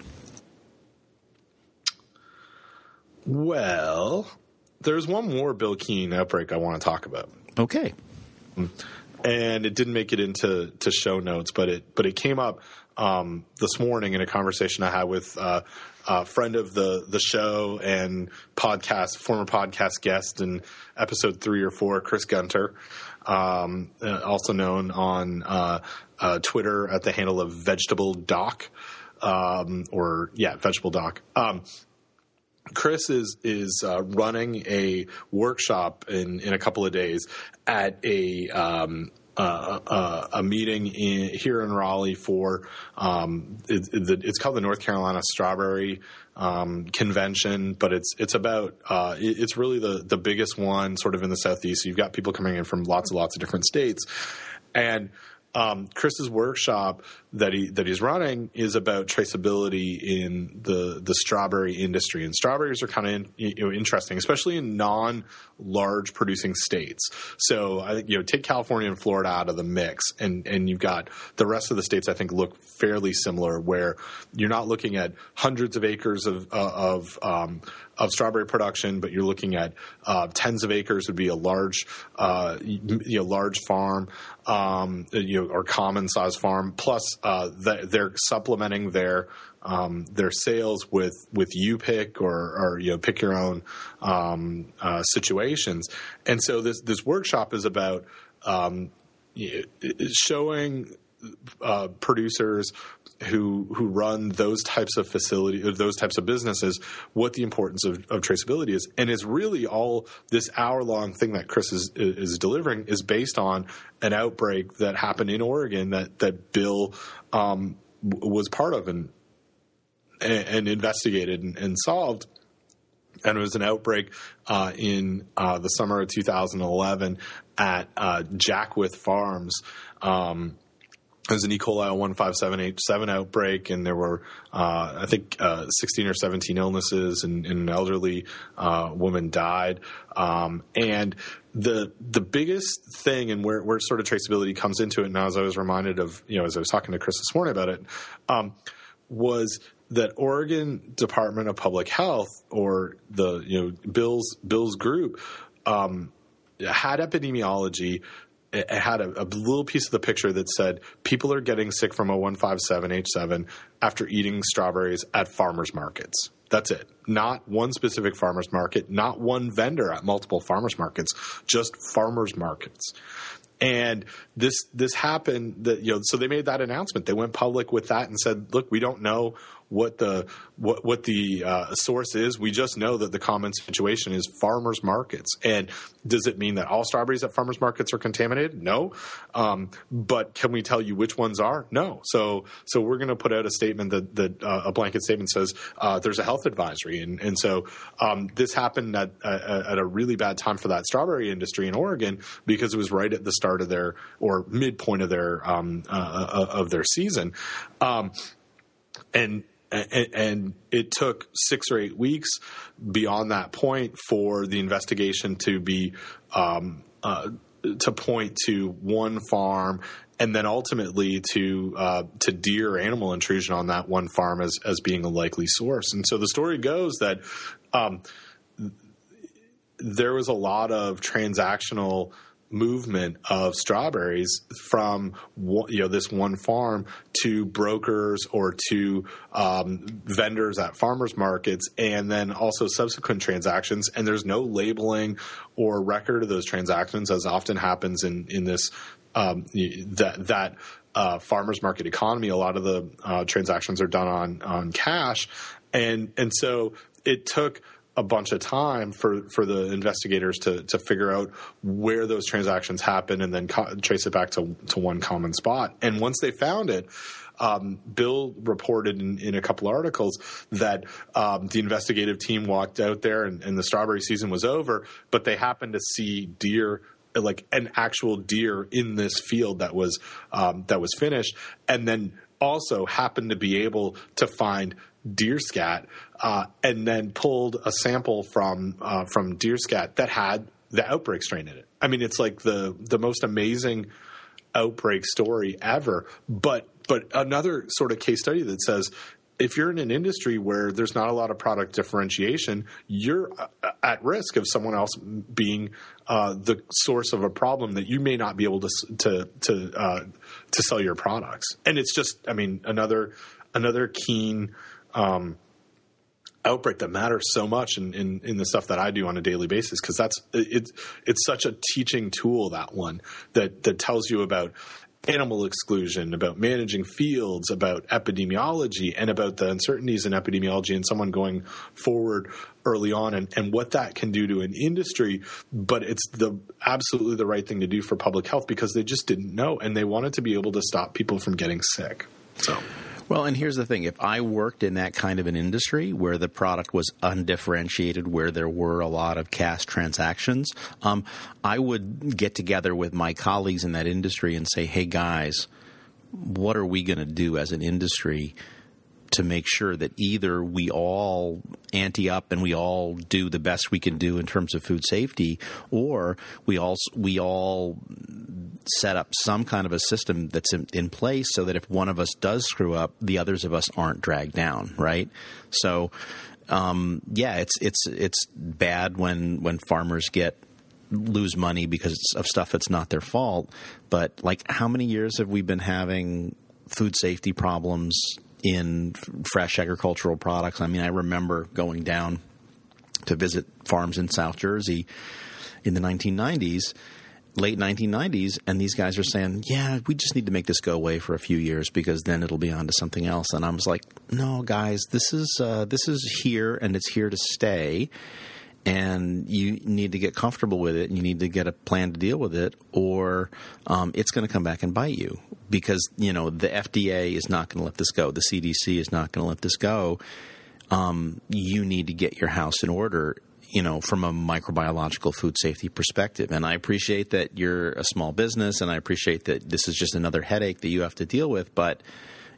Well, there's one more Bill Keene outbreak I want to talk about. Okay. And it didn't make it into to show notes, but it but it came up um, this morning in a conversation I had with uh, a friend of the the show and podcast former podcast guest in episode three or four, Chris Gunter, um, uh, also known on uh, uh, Twitter at the handle of Vegetable Doc, um, or yeah, Vegetable Doc. Um, Chris is is uh, running a workshop in in a couple of days at a um, uh, uh, a meeting in, here in Raleigh for um, it, it, it's called the North Carolina Strawberry um, Convention, but it's it's about uh, it, it's really the the biggest one sort of in the southeast. So you've got people coming in from lots and lots of different states, and um, Chris's workshop that he that he's running is about traceability in the the strawberry industry, and strawberries are kind of you know, interesting, especially in non large producing states. So I think you know take California and Florida out of the mix, and and you've got the rest of the states. I think look fairly similar, where you're not looking at hundreds of acres of uh, of um, of strawberry production, but you're looking at uh, tens of acres would be a large, uh, you know, large farm, um, you know, or common size farm. Plus, uh, they're supplementing their um, their sales with with you pick or, or you know pick your own um, uh, situations. And so this this workshop is about um, showing uh, producers who who run those types of facility those types of businesses what the importance of, of traceability is. And it's really all this hour long thing that Chris is is delivering is based on an outbreak that happened in Oregon that that Bill um, was part of and and, investigated and, and, solved. And it was an outbreak uh, in uh, the summer of 2011 at uh, Jaquith Farms um, was an E. coli 15787 outbreak, and there were, uh, I think, uh, 16 or 17 illnesses, and, and an elderly uh, woman died. Um, and the the biggest thing, and where, where sort of traceability comes into it, now as I was reminded of, you know, as I was talking to Chris this morning about it, um, was that Oregon Department of Public Health, or the you know Bill's Bill's group, um, had epidemiology it had a, a, little piece of the picture that said people are getting sick from 0157H7 after eating strawberries at farmers markets. That's it. Not one specific farmers market, not one vendor at multiple farmers markets, just farmers markets. And this this happened that you know so they made that announcement. They went public with that and said, look, we don't know what the what what the uh, source is. We just know that the common situation is farmers markets. And does it mean that all strawberries at farmers markets are contaminated? No. Um, but can we tell you which ones are? No. So so we're going to put out a statement that that uh, a blanket statement says uh, there's a health advisory, and and so um, this happened at at a really bad time for that strawberry industry in Oregon because it was right at the start of their or midpoint of their um, uh, uh, of their season. Um, and and, it took six or eight weeks beyond that point for the investigation to be um, uh, to point to one farm and then ultimately to uh, to deer animal intrusion on that one farm as as being a likely source. And so the story goes that um, there was a lot of transactional movement of strawberries from you know this one farm to brokers or to um, vendors at farmers markets, and then also subsequent transactions. And there's no labeling or record of those transactions, as often happens in in this um, that that. Uh, farmers market economy. A lot of the uh, transactions are done on on cash, and and so it took a bunch of time for, for the investigators to, to figure out where those transactions happen and then co- trace it back to, to one common spot. And once they found it, um, Bill reported in, in, a couple articles that um, the investigative team walked out there and, and, the strawberry season was over, but they happened to see deer like an actual deer in this field that was um, that was finished, and then also happened to be able to find deer scat, uh, and then pulled a sample from uh, from deer scat that had the outbreak strain in it. I mean, it's like the the most amazing outbreak story ever. But but another sort of case study that says if you're in an industry where there's not a lot of product differentiation, you're uh, at risk of someone else being uh, the source of a problem that you may not be able to to to uh, to sell your products. And it's just, I mean, another another Keene um, outbreak that matters so much in, in, in, the stuff that I do on a daily basis because that's it's it's such a teaching tool that one that that tells you about animal exclusion, about managing fields, about epidemiology, and about the uncertainties in epidemiology and someone going forward early on and, and what that can do to an industry. But it's the absolutely the right thing to do for public health because they just didn't know and they wanted to be able to stop people from getting sick. So well, and here's the thing if I worked in that kind of an industry where the product was undifferentiated, where there were a lot of cash transactions, um, I would get together with my colleagues in that industry and say, hey, guys, what are we going to do as an industry? To make sure that either we all ante up and we all do the best we can do in terms of food safety, or we all we all set up some kind of a system that's in, in, place so that if one of us does screw up, the others of us aren't dragged down, right? So, um, yeah, it's it's it's bad when when farmers get lose money because of stuff that's not their fault. But like, how many years have we been having food safety problems in fresh agricultural products? I mean, I remember going down to visit farms in South Jersey in the 1990s late 1990s, and these guys are saying, "Yeah, we just need to make this go away for a few years because then it'll be on to something else." And I was like, "No, guys, this is uh, this is here and it's here to stay." And you need to get comfortable with it, and you need to get a plan to deal with it, or um, it's going to come back and bite you. Because you know the FDA is not going to let this go, the CDC is not going to let this go. Um, you need to get your house in order you know, from a microbiological food safety perspective. And I appreciate that you're a small business, and I appreciate that this is just another headache that you have to deal with. But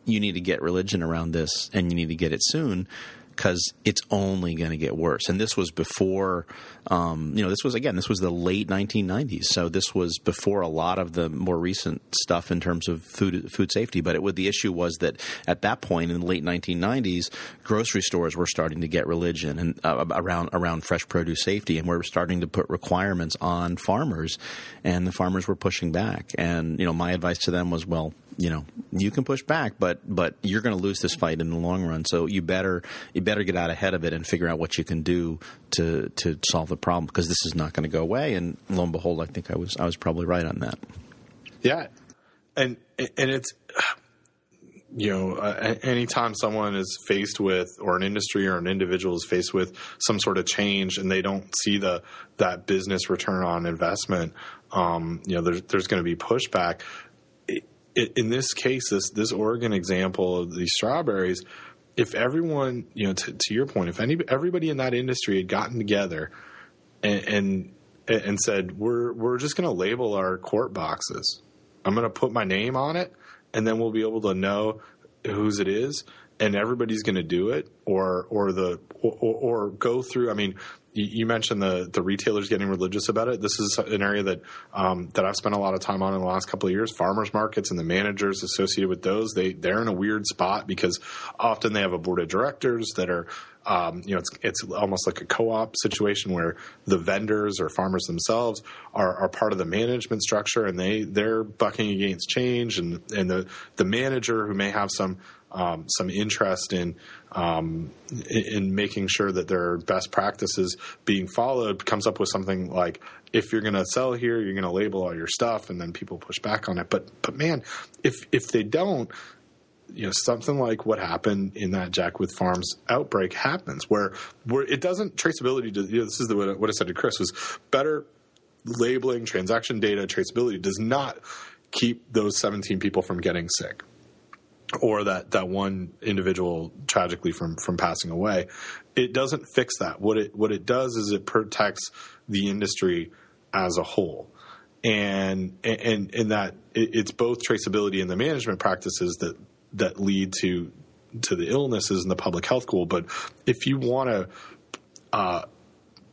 you need to get religion around this, and you need to get it soon because it's only going to get worse. And this was before, um, you know, this was again, this was the late 1990s, so this was before a lot of the more recent stuff in terms of food food safety. But it, the issue was that at that point in the late 1990s, grocery stores were starting to get religion and uh, around around fresh produce safety, and we're starting to put requirements on farmers, and the farmers were pushing back. And you know, my advice to them was, well, you know you can push back, but but you're going to lose this fight in the long run. So you better you better get out ahead of it and figure out what you can do to to solve the problem because this is not going to go away. And lo and behold, I think I was I was probably right on that. Yeah, and and it's you know anytime someone is faced with or an industry or an individual is faced with some sort of change and they don't see the that business return on investment, um, you know there's there's going to be pushback. In this case, this this Oregon example of these strawberries, if everyone you know to, to your point, if any everybody in that industry had gotten together and, and and said we're we're just going to label our quart boxes. I'm going to put my name on it and then we'll be able to know whose it is and everybody's going to do it or or the or, or, go through i mean you mentioned the the retailers getting religious about it. This is an area that um, that I've spent a lot of time on in the last couple of years. Farmers markets and the managers associated with those they they're in a weird spot because often they have a board of directors that are um, you know it's it's almost like a co-op situation where the vendors or farmers themselves are, are part of the management structure and they they're bucking against change and and the the manager who may have some um, some interest in, um, in making sure that their best practices being followed comes up with something like if you're going to sell here you're going to label all your stuff and then people push back on it. But but man if if they don't you know something like what happened in that Jaquith Farms outbreak happens where where it doesn't traceability to, you know, this is the, what I said to Chris was better labeling transaction data traceability does not keep those 17 people from getting sick or that that one individual tragically from from passing away it doesn't fix that. What it what it does is it protects the industry as a whole. And and in that it's both traceability and the management practices that that lead to to the illnesses and the public health goal but if you want to uh,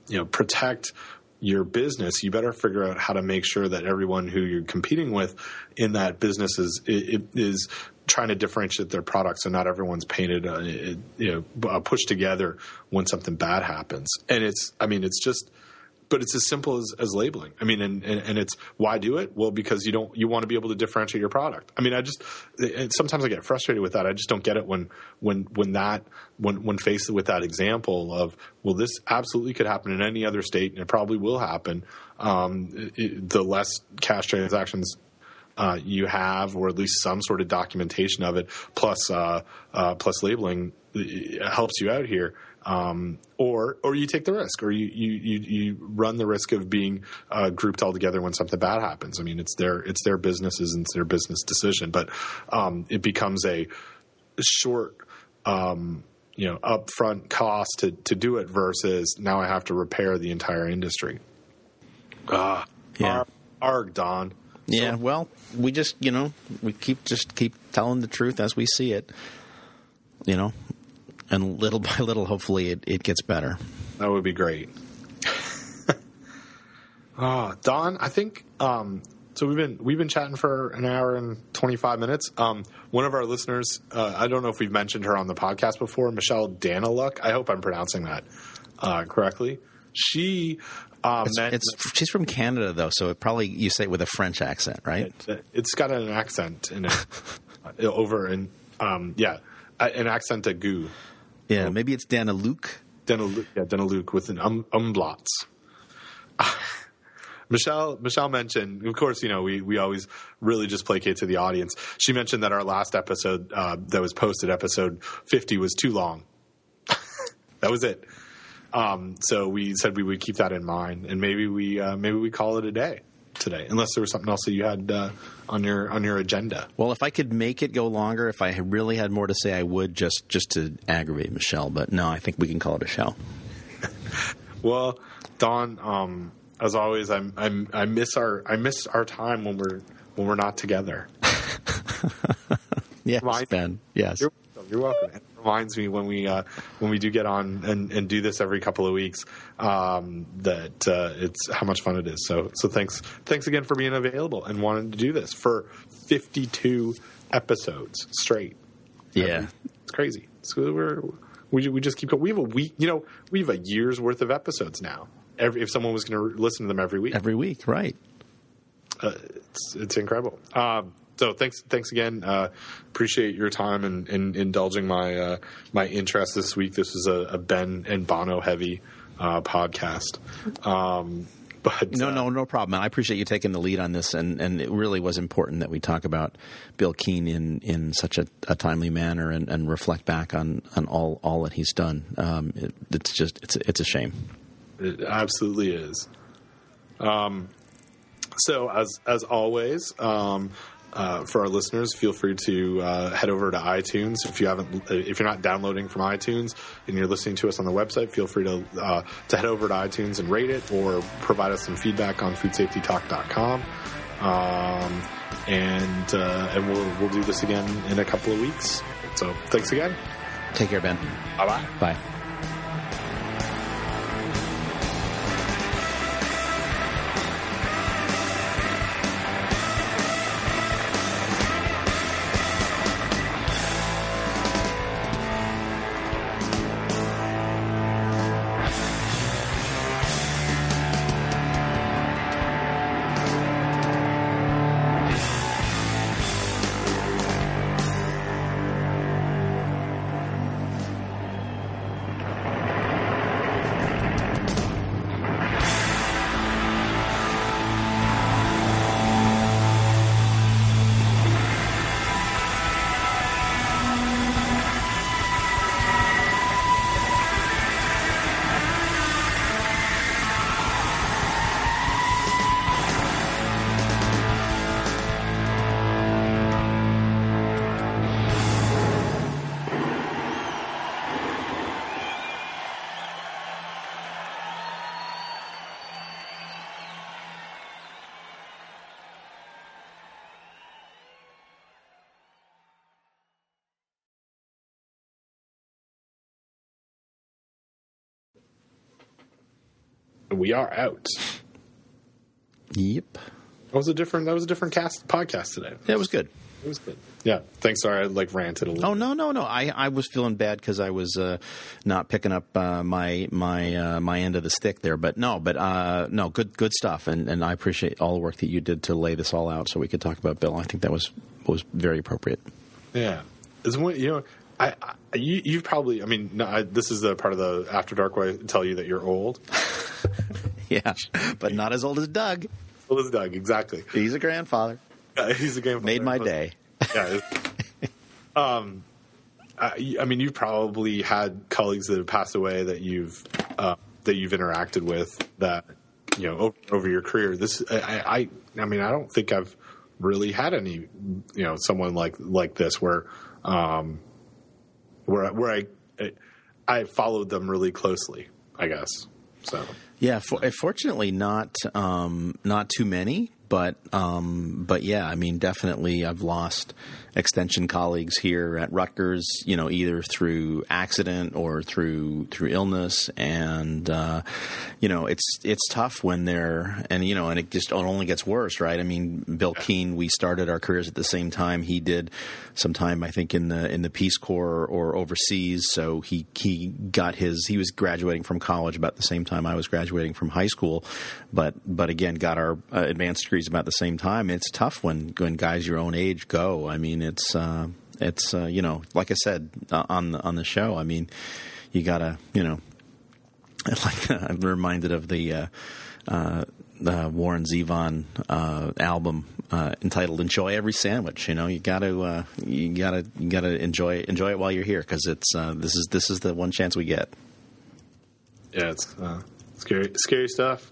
you know protect your business, you better figure out how to make sure that everyone who you're competing with in that business is is trying to differentiate their products, so not everyone's painted, uh, you know, uh, pushed together when something bad happens. And it's, I mean, it's just, but it's as simple as, as labeling. I mean, and, and, and, it's why do it? Well, because you don't, you want to be able to differentiate your product. I mean, I just, sometimes I get frustrated with that. I just don't get it when, when, when that, when, when faced with that example of, well, this absolutely could happen in any other state and it probably will happen. Um, it, the less cash transactions uh, you have, or at least some sort of documentation of it, plus uh, uh, plus labeling helps you out here. Um, or or you take the risk, or you you you, run the risk of being uh, grouped all together when something bad happens. I mean, it's their it's their businesses and it's their business decision, but um, it becomes a short. Um, you know, upfront cost to, to do it versus now I have to repair the entire industry. Ah, yeah. arg, Don. Yeah, so, well, we just you know we keep just keep telling the truth as we see it, you know, and little (laughs) by little, hopefully, it, it gets better. That would be great. oh, (laughs) Don, I think um, so. We've been we've been chatting for an hour and twenty five minutes. Um, one of our listeners, uh, I don't know if we've mentioned her on the podcast before, Michelle Daniluk. I hope I'm pronouncing that uh, correctly. She um, it's, it's, she's from Canada though, so it probably you say it with a French accent, right? It, has got an accent in it (laughs) over in um, yeah, an accent at goo. Yeah, oh. maybe it's Dana Luke. Dana Luke, yeah, Dana Luke with an um. (laughs) Michelle Michelle mentioned, of course, you know, we, we always really just placate to the audience. She mentioned that our last episode uh, that was posted, episode 50, was too long. (laughs) that was it. Um, so we said we would keep that in mind, and maybe we uh, maybe we call it a day today, unless there was something else that you had uh, on your on your agenda. Well, if I could make it go longer, if I really had more to say, I would just just to aggravate Michelle. But no, I think we can call it a show. (laughs) well, Don, um, as always, I'm, I'm I miss our I miss our time when we're when we're not together. (laughs) yes, Ben. Yes, you're, you're welcome reminds me when we uh, when we do get on and, and, do this every couple of weeks um, that uh, it's how much fun it is. So so thanks thanks again for being available and wanting to do this for 52 episodes straight. Yeah, it's crazy. So we're we we just keep going. We have a week. You know, we have a year's worth of episodes now. Every, if someone was going to listen to them every week, every week, right? Uh, it's it's incredible. Um, so thanks, thanks again. Uh, appreciate your time and, and indulging my uh, my interest this week. This was a, a Ben and Bono heavy uh, podcast. Um, But No, uh, no, no problem. I appreciate you taking the lead on this, and, and it really was important that we talk about Bill Keene in, in such a, a timely manner and, and reflect back on, on all, all that he's done. Um, it, it's just it's it's a shame. It absolutely is. Um, so as as always, um, uh, for our listeners, feel free to uh, head over to iTunes if you haven't if you're not downloading from iTunes and you're listening to us on the website. Feel free to uh, to head over to iTunes and rate it or provide us some feedback on foodsafetytalk.com. Um, and uh, and we'll we'll do this again in a couple of weeks. So thanks again. Take care, Ben. Bye bye. We are out. Yep. That was a different. That was a different cast podcast today. Yeah, It was good. It was good. Yeah. Thanks. Sorry, I like ranted a little. Oh no no no! I, I was feeling bad because I was uh, not picking up uh, my my uh, my end of the stick there. But no, but uh, no, good good stuff, and and I appreciate all the work that you did to lay this all out so we could talk about Bill. I think that was was very appropriate. Yeah. Is when you know. I, I you you've probably. I mean, no, I, this is the part of the after dark where I tell you that you're old. (laughs) Yeah, but not as old as Doug. Old as Doug, exactly. He's a grandfather. Uh, he's a grandfather. Made my day. Yeah. (laughs) um, I, I mean, you've probably had colleagues that have passed away that you've uh, that you've interacted with that you know over, over your career. This, I, I, I mean, I don't think I've really had any, you know, someone like like this where, um, where where I I, I followed them really closely. I guess so. Yeah, for, fortunately, not um, not too many, but um, but yeah, I mean, definitely, I've lost extension colleagues here at Rutgers. You know, either through accident or through through illness, and uh, you know, it's it's tough when they're and you know, and it just it only gets worse, right? I mean, Bill Keene, we started our careers at the same time. He did some time, I think, in the in the Peace Corps or overseas. So he he got his he was graduating from college about the same time I was graduating from high school, but but again, got our uh, advanced degrees about the same time. It's tough when when guys your own age go. I mean, it's uh, it's uh, you know, like I said uh, on the on the show. I mean, you gotta you know, (laughs) like I'm reminded of the. Uh, uh, the Warren Zevon uh, album uh, entitled "Enjoy Every Sandwich." You know, you got to uh, you got to you got to enjoy enjoy it while you're here because it's uh, this is this is the one chance we get. Yeah, it's uh, scary, scary stuff,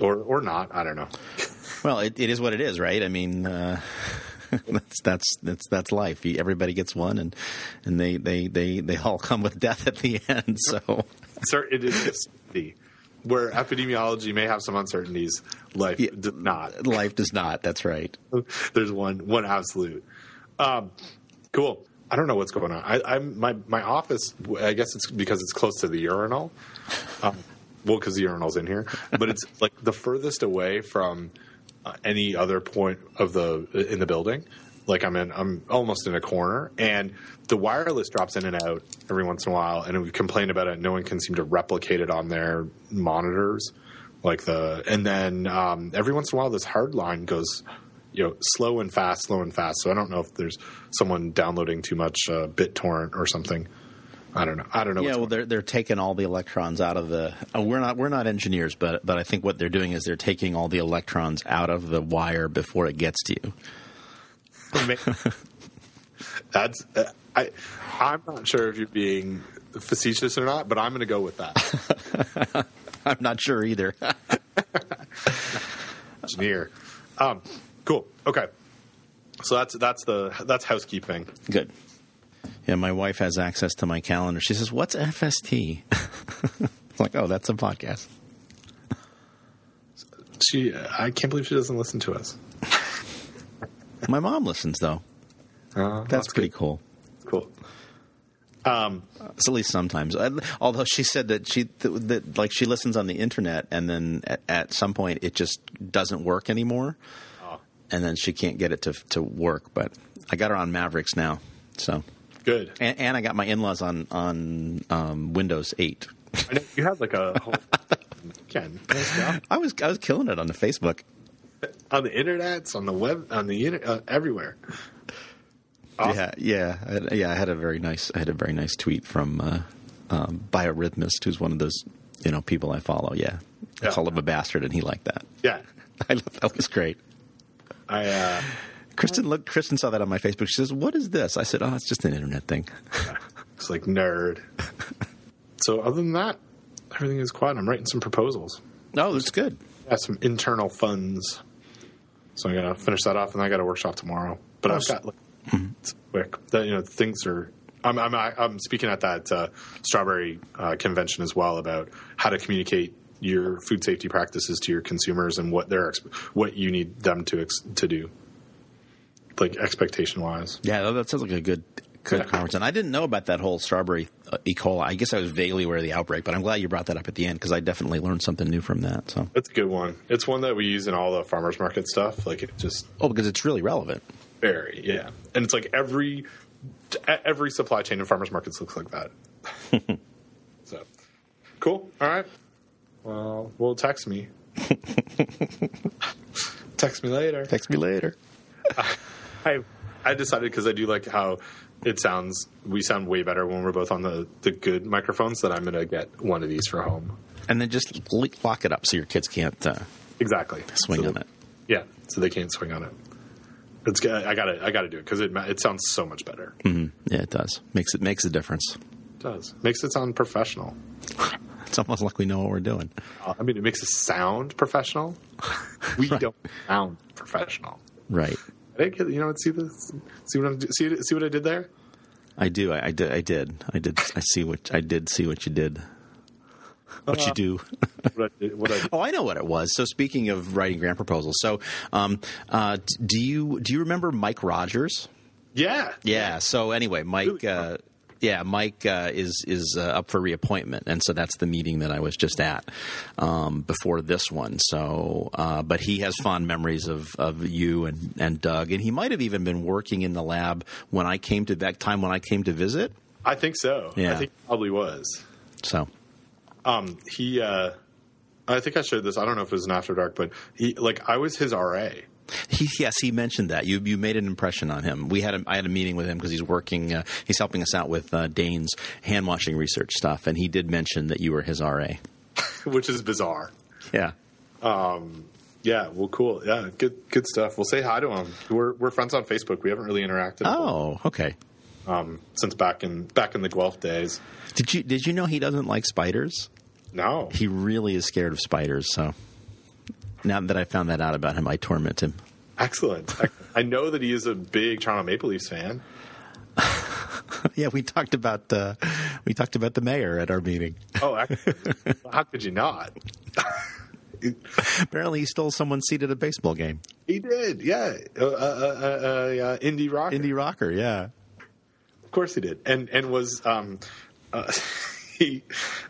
or or not. I don't know. (laughs) Well, it, it is what it is, right? I mean, uh, (laughs) that's that's that's that's life. Everybody gets one, and and they they they they all come with death at the end. So Sir, it is uncertainty. Where epidemiology may have some uncertainties, life Yeah. does not. life does not. That's right. (laughs) There's one one absolute. Um, cool. I don't know what's going on. I, I'm my my office. I guess it's because it's close to the urinal. Um, well, because the urinal's in here, but it's like the furthest away from any other point of the in the building. Like I'm in, I'm almost in a corner, and the wireless drops in and out every once in a while. And we complain about it. No one can seem to replicate it on their monitors, like the. And then um, every once in a while, this hard line goes, you know, slow and fast, slow and fast. So I don't know if there's someone downloading too much uh, BitTorrent or something. I don't know. I don't know. Yeah, well, they're they're taking all the electrons out of the. Oh, we're not we're not engineers, but but I think what they're doing is they're taking all the electrons out of the wire before it gets to you. (laughs) That's uh, I. I'm not sure if you're being facetious or not, but I'm going to go with that. (laughs) I'm not sure either. (laughs) Engineer. Um, cool. Okay. So that's that's the that's housekeeping. Good. Yeah, my wife has access to my calendar. She says, "What's FST?" it's (laughs) like, "Oh, that's a podcast." She, I can't believe she doesn't listen to us. My mom listens though. Uh, That's, pretty cool. cool. Um, It's at least sometimes. I- Although she said that she that, that like she listens on the internet, and then at, at some point it just doesn't work anymore, oh, and then she can't get it to to work. But I got her on Mavericks now, so good. and, and I got my in laws on on um, Windows eight. I know you had like a whole. (laughs) Ken. I was I was killing it on the Facebook. on the internet, on the web, on the inter- uh, everywhere. Awesome. Yeah, yeah, I, yeah. I had a very nice, I had a very nice tweet from uh, um, Biorhythmist, who's one of those you know people I follow. Yeah, I Yeah. called him a bastard, and he liked that. Yeah, (laughs) I love, that was great. I. Uh, Kristen looked. Kristen saw that on my Facebook. She says, "What is this?" I said, "Oh, it's just an internet thing." (laughs) It's like nerd. so other than that, everything is quiet. I'm writing some proposals. Oh, that's good. Have some internal funds. So I gotta finish that off, and I got a workshop tomorrow. But I've got like, it's quick. That you know things are. I'm I'm I'm speaking at that uh, strawberry uh, convention as well about how to communicate your food safety practices to your consumers and what they're what you need them to ex- to do, like expectation wise. Yeah, that sounds like a good good conference. And I didn't know about that whole strawberry uh, E. coli. I guess I was vaguely aware of the outbreak, but I'm glad you brought that up at the end because I definitely learned something new from that. So, That's a good one. It's one that we use in all the farmers market stuff. Like it just oh, because it's really relevant. very yeah, and it's like every every supply chain in farmers markets looks like that. (laughs) so cool. All right. Well, well, text me. (laughs) text me later. Text me later. (laughs) (laughs) I I decided because I do like how it sounds. We sound way better when we're both on the the good microphones. That I'm gonna get one of these for home. And then just lock it up so your kids can't uh, Exactly. swing So- on it. Yeah, so they can't swing on it. It's I got to I got to do it because it it sounds so much better. hmm Yeah, it does. Makes it makes a difference. It does makes it sound professional. (laughs) It's almost like we know what we're doing. Uh, I mean, it makes us sound professional. (laughs) We don't sound professional. Right. Kid, you know, see this? See what I'm see see what I did there? I do. I, I did. I did. I did. I see what I did. See what you did. What you Uh-huh. do. (laughs) What I did, what I did. (laughs) Oh, I know what it was. So speaking of writing grant proposals, so um, uh, do you do you remember Mike Rogers? Yeah, Yeah. So anyway, Mike. Uh, yeah, Mike uh, is is uh, up for reappointment, and so that's the meeting that I was just at um, before this one. So, uh, but he has fond memories of, of you and, and Doug, and he might have even been working in the lab when I came to that time when I came to visit. I think so. Yeah. I think he probably was. So, Um, he, uh, I think I showed this. I don't know if it was an after dark, but he, like, I was his RA. He, yes, he mentioned that you you made an impression on him. We had a, I had a meeting with him because he's working. Uh, he's helping us out with uh, Dane's hand washing research stuff, and he did mention that you were his RA. (laughs) which is bizarre. Yeah, Yeah, well, cool. Yeah, good, good stuff. We'll say hi to him. We're we're friends on Facebook. We haven't really interacted Oh, okay. um, since back in back in the Guelph days. Did you did you know he doesn't like spiders? No, He really is scared of spiders. So now that I found that out about him, I torment him. excellent. I know that he is a big Toronto Maple Leafs fan. (laughs) yeah, we talked about uh, we talked about the mayor at our meeting. Oh, how could you not? Apparently, he stole someone's seat at a baseball game. He did. Yeah, uh, uh, uh, uh, uh, indie rock. Indie rocker, yeah. Of course he did, and and was um, uh, (laughs) he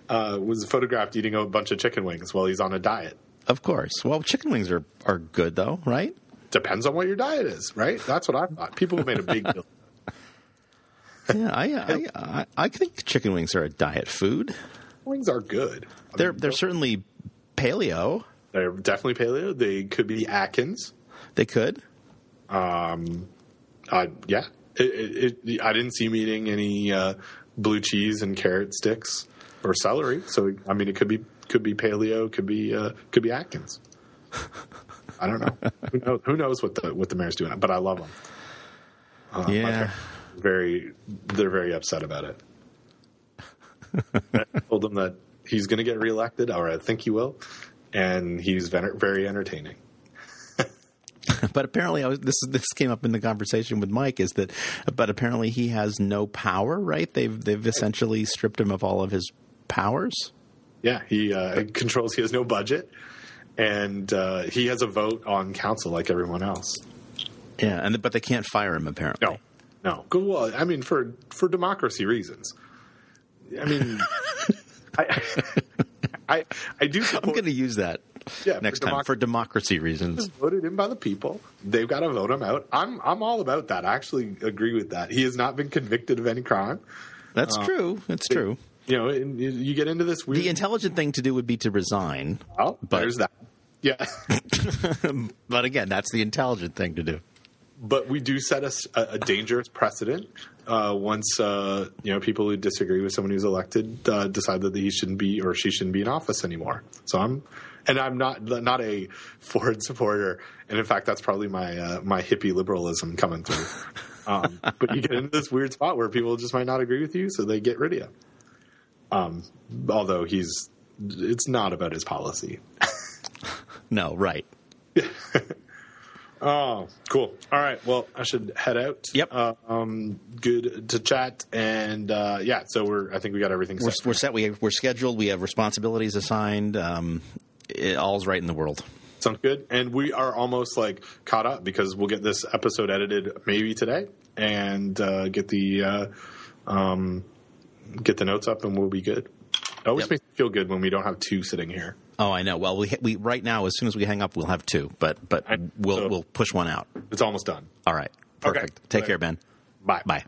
uh, was photographed eating a bunch of chicken wings while he's on a diet. Of course. Well, chicken wings are are good though, right? Depends on what your diet is, right? That's what I thought. People have made a big deal. (laughs) Yeah, I, I I I think chicken wings are a diet food. Wings are good. I They're mean, they're certainly paleo. they're definitely paleo. They could be Atkins. They could. Uh, yeah, it, it, it, I didn't see him eating any uh, blue cheese and carrot sticks or celery. So I mean, it could be could be paleo, could be uh, could be Atkins. I don't know. who knows? Who knows what the what the mayor's doing? But I love them. Uh, Yeah. very, they're very upset about it. I told them that he's going to get reelected, or I think he will, and he's very entertaining. (laughs) But apparently, I was, this this came up in the conversation with Mike. Is that? But apparently, he has no power. Right? They've they've essentially stripped him of all of his powers. Yeah, he uh, (laughs) controls. He has no budget, and uh, he has a vote on council like everyone else. Yeah, and but they can't fire him. Apparently, No, no. Good. Well, I mean, for for democracy reasons. I mean, (laughs) I, I I do. I'm going to use that Yeah, for next time democ- for democracy reasons. voted in by the people. They've got to vote him out. I'm I'm all about that. I actually agree with that. He has not been convicted of any crime. That's true. That's true. You know, you- you get into this weird. The intelligent thing to do would be to resign. well, but- there's that. Yeah, (laughs) But again, that's the intelligent thing to do. but we do set us a, a dangerous precedent uh, once uh, you know people who disagree with someone who's elected uh, decide that he shouldn't be or she shouldn't be in office anymore. So I'm, and I'm not not a (laughs) Ford supporter, and in fact, that's probably my uh, my hippie liberalism coming through. um, but you get into this weird spot where people just might not agree with you, so they get rid of you. Um, although he's, it's not about his policy. (laughs) No, right. (laughs) Oh, cool. All right. Well, I should head out. Yep. Uh, um, good to chat, and uh, yeah. So we're. I think we got everything We're, set. we're set. We we're scheduled. We have responsibilities assigned. Um, it, all's right in the world. Sounds good. And we are almost like caught up because we'll get this episode edited maybe today, and uh, get the uh, um, get the notes up, and we'll be good. It always Yep. makes me feel good when we don't have two sitting here. Oh, I know. Well, we we right now, as soon as we hang up, we'll have two. But but I- we'll so- we'll push one out. It's almost done. All right. Okay. Perfect. Take Bye. care, Ben. Bye. Bye.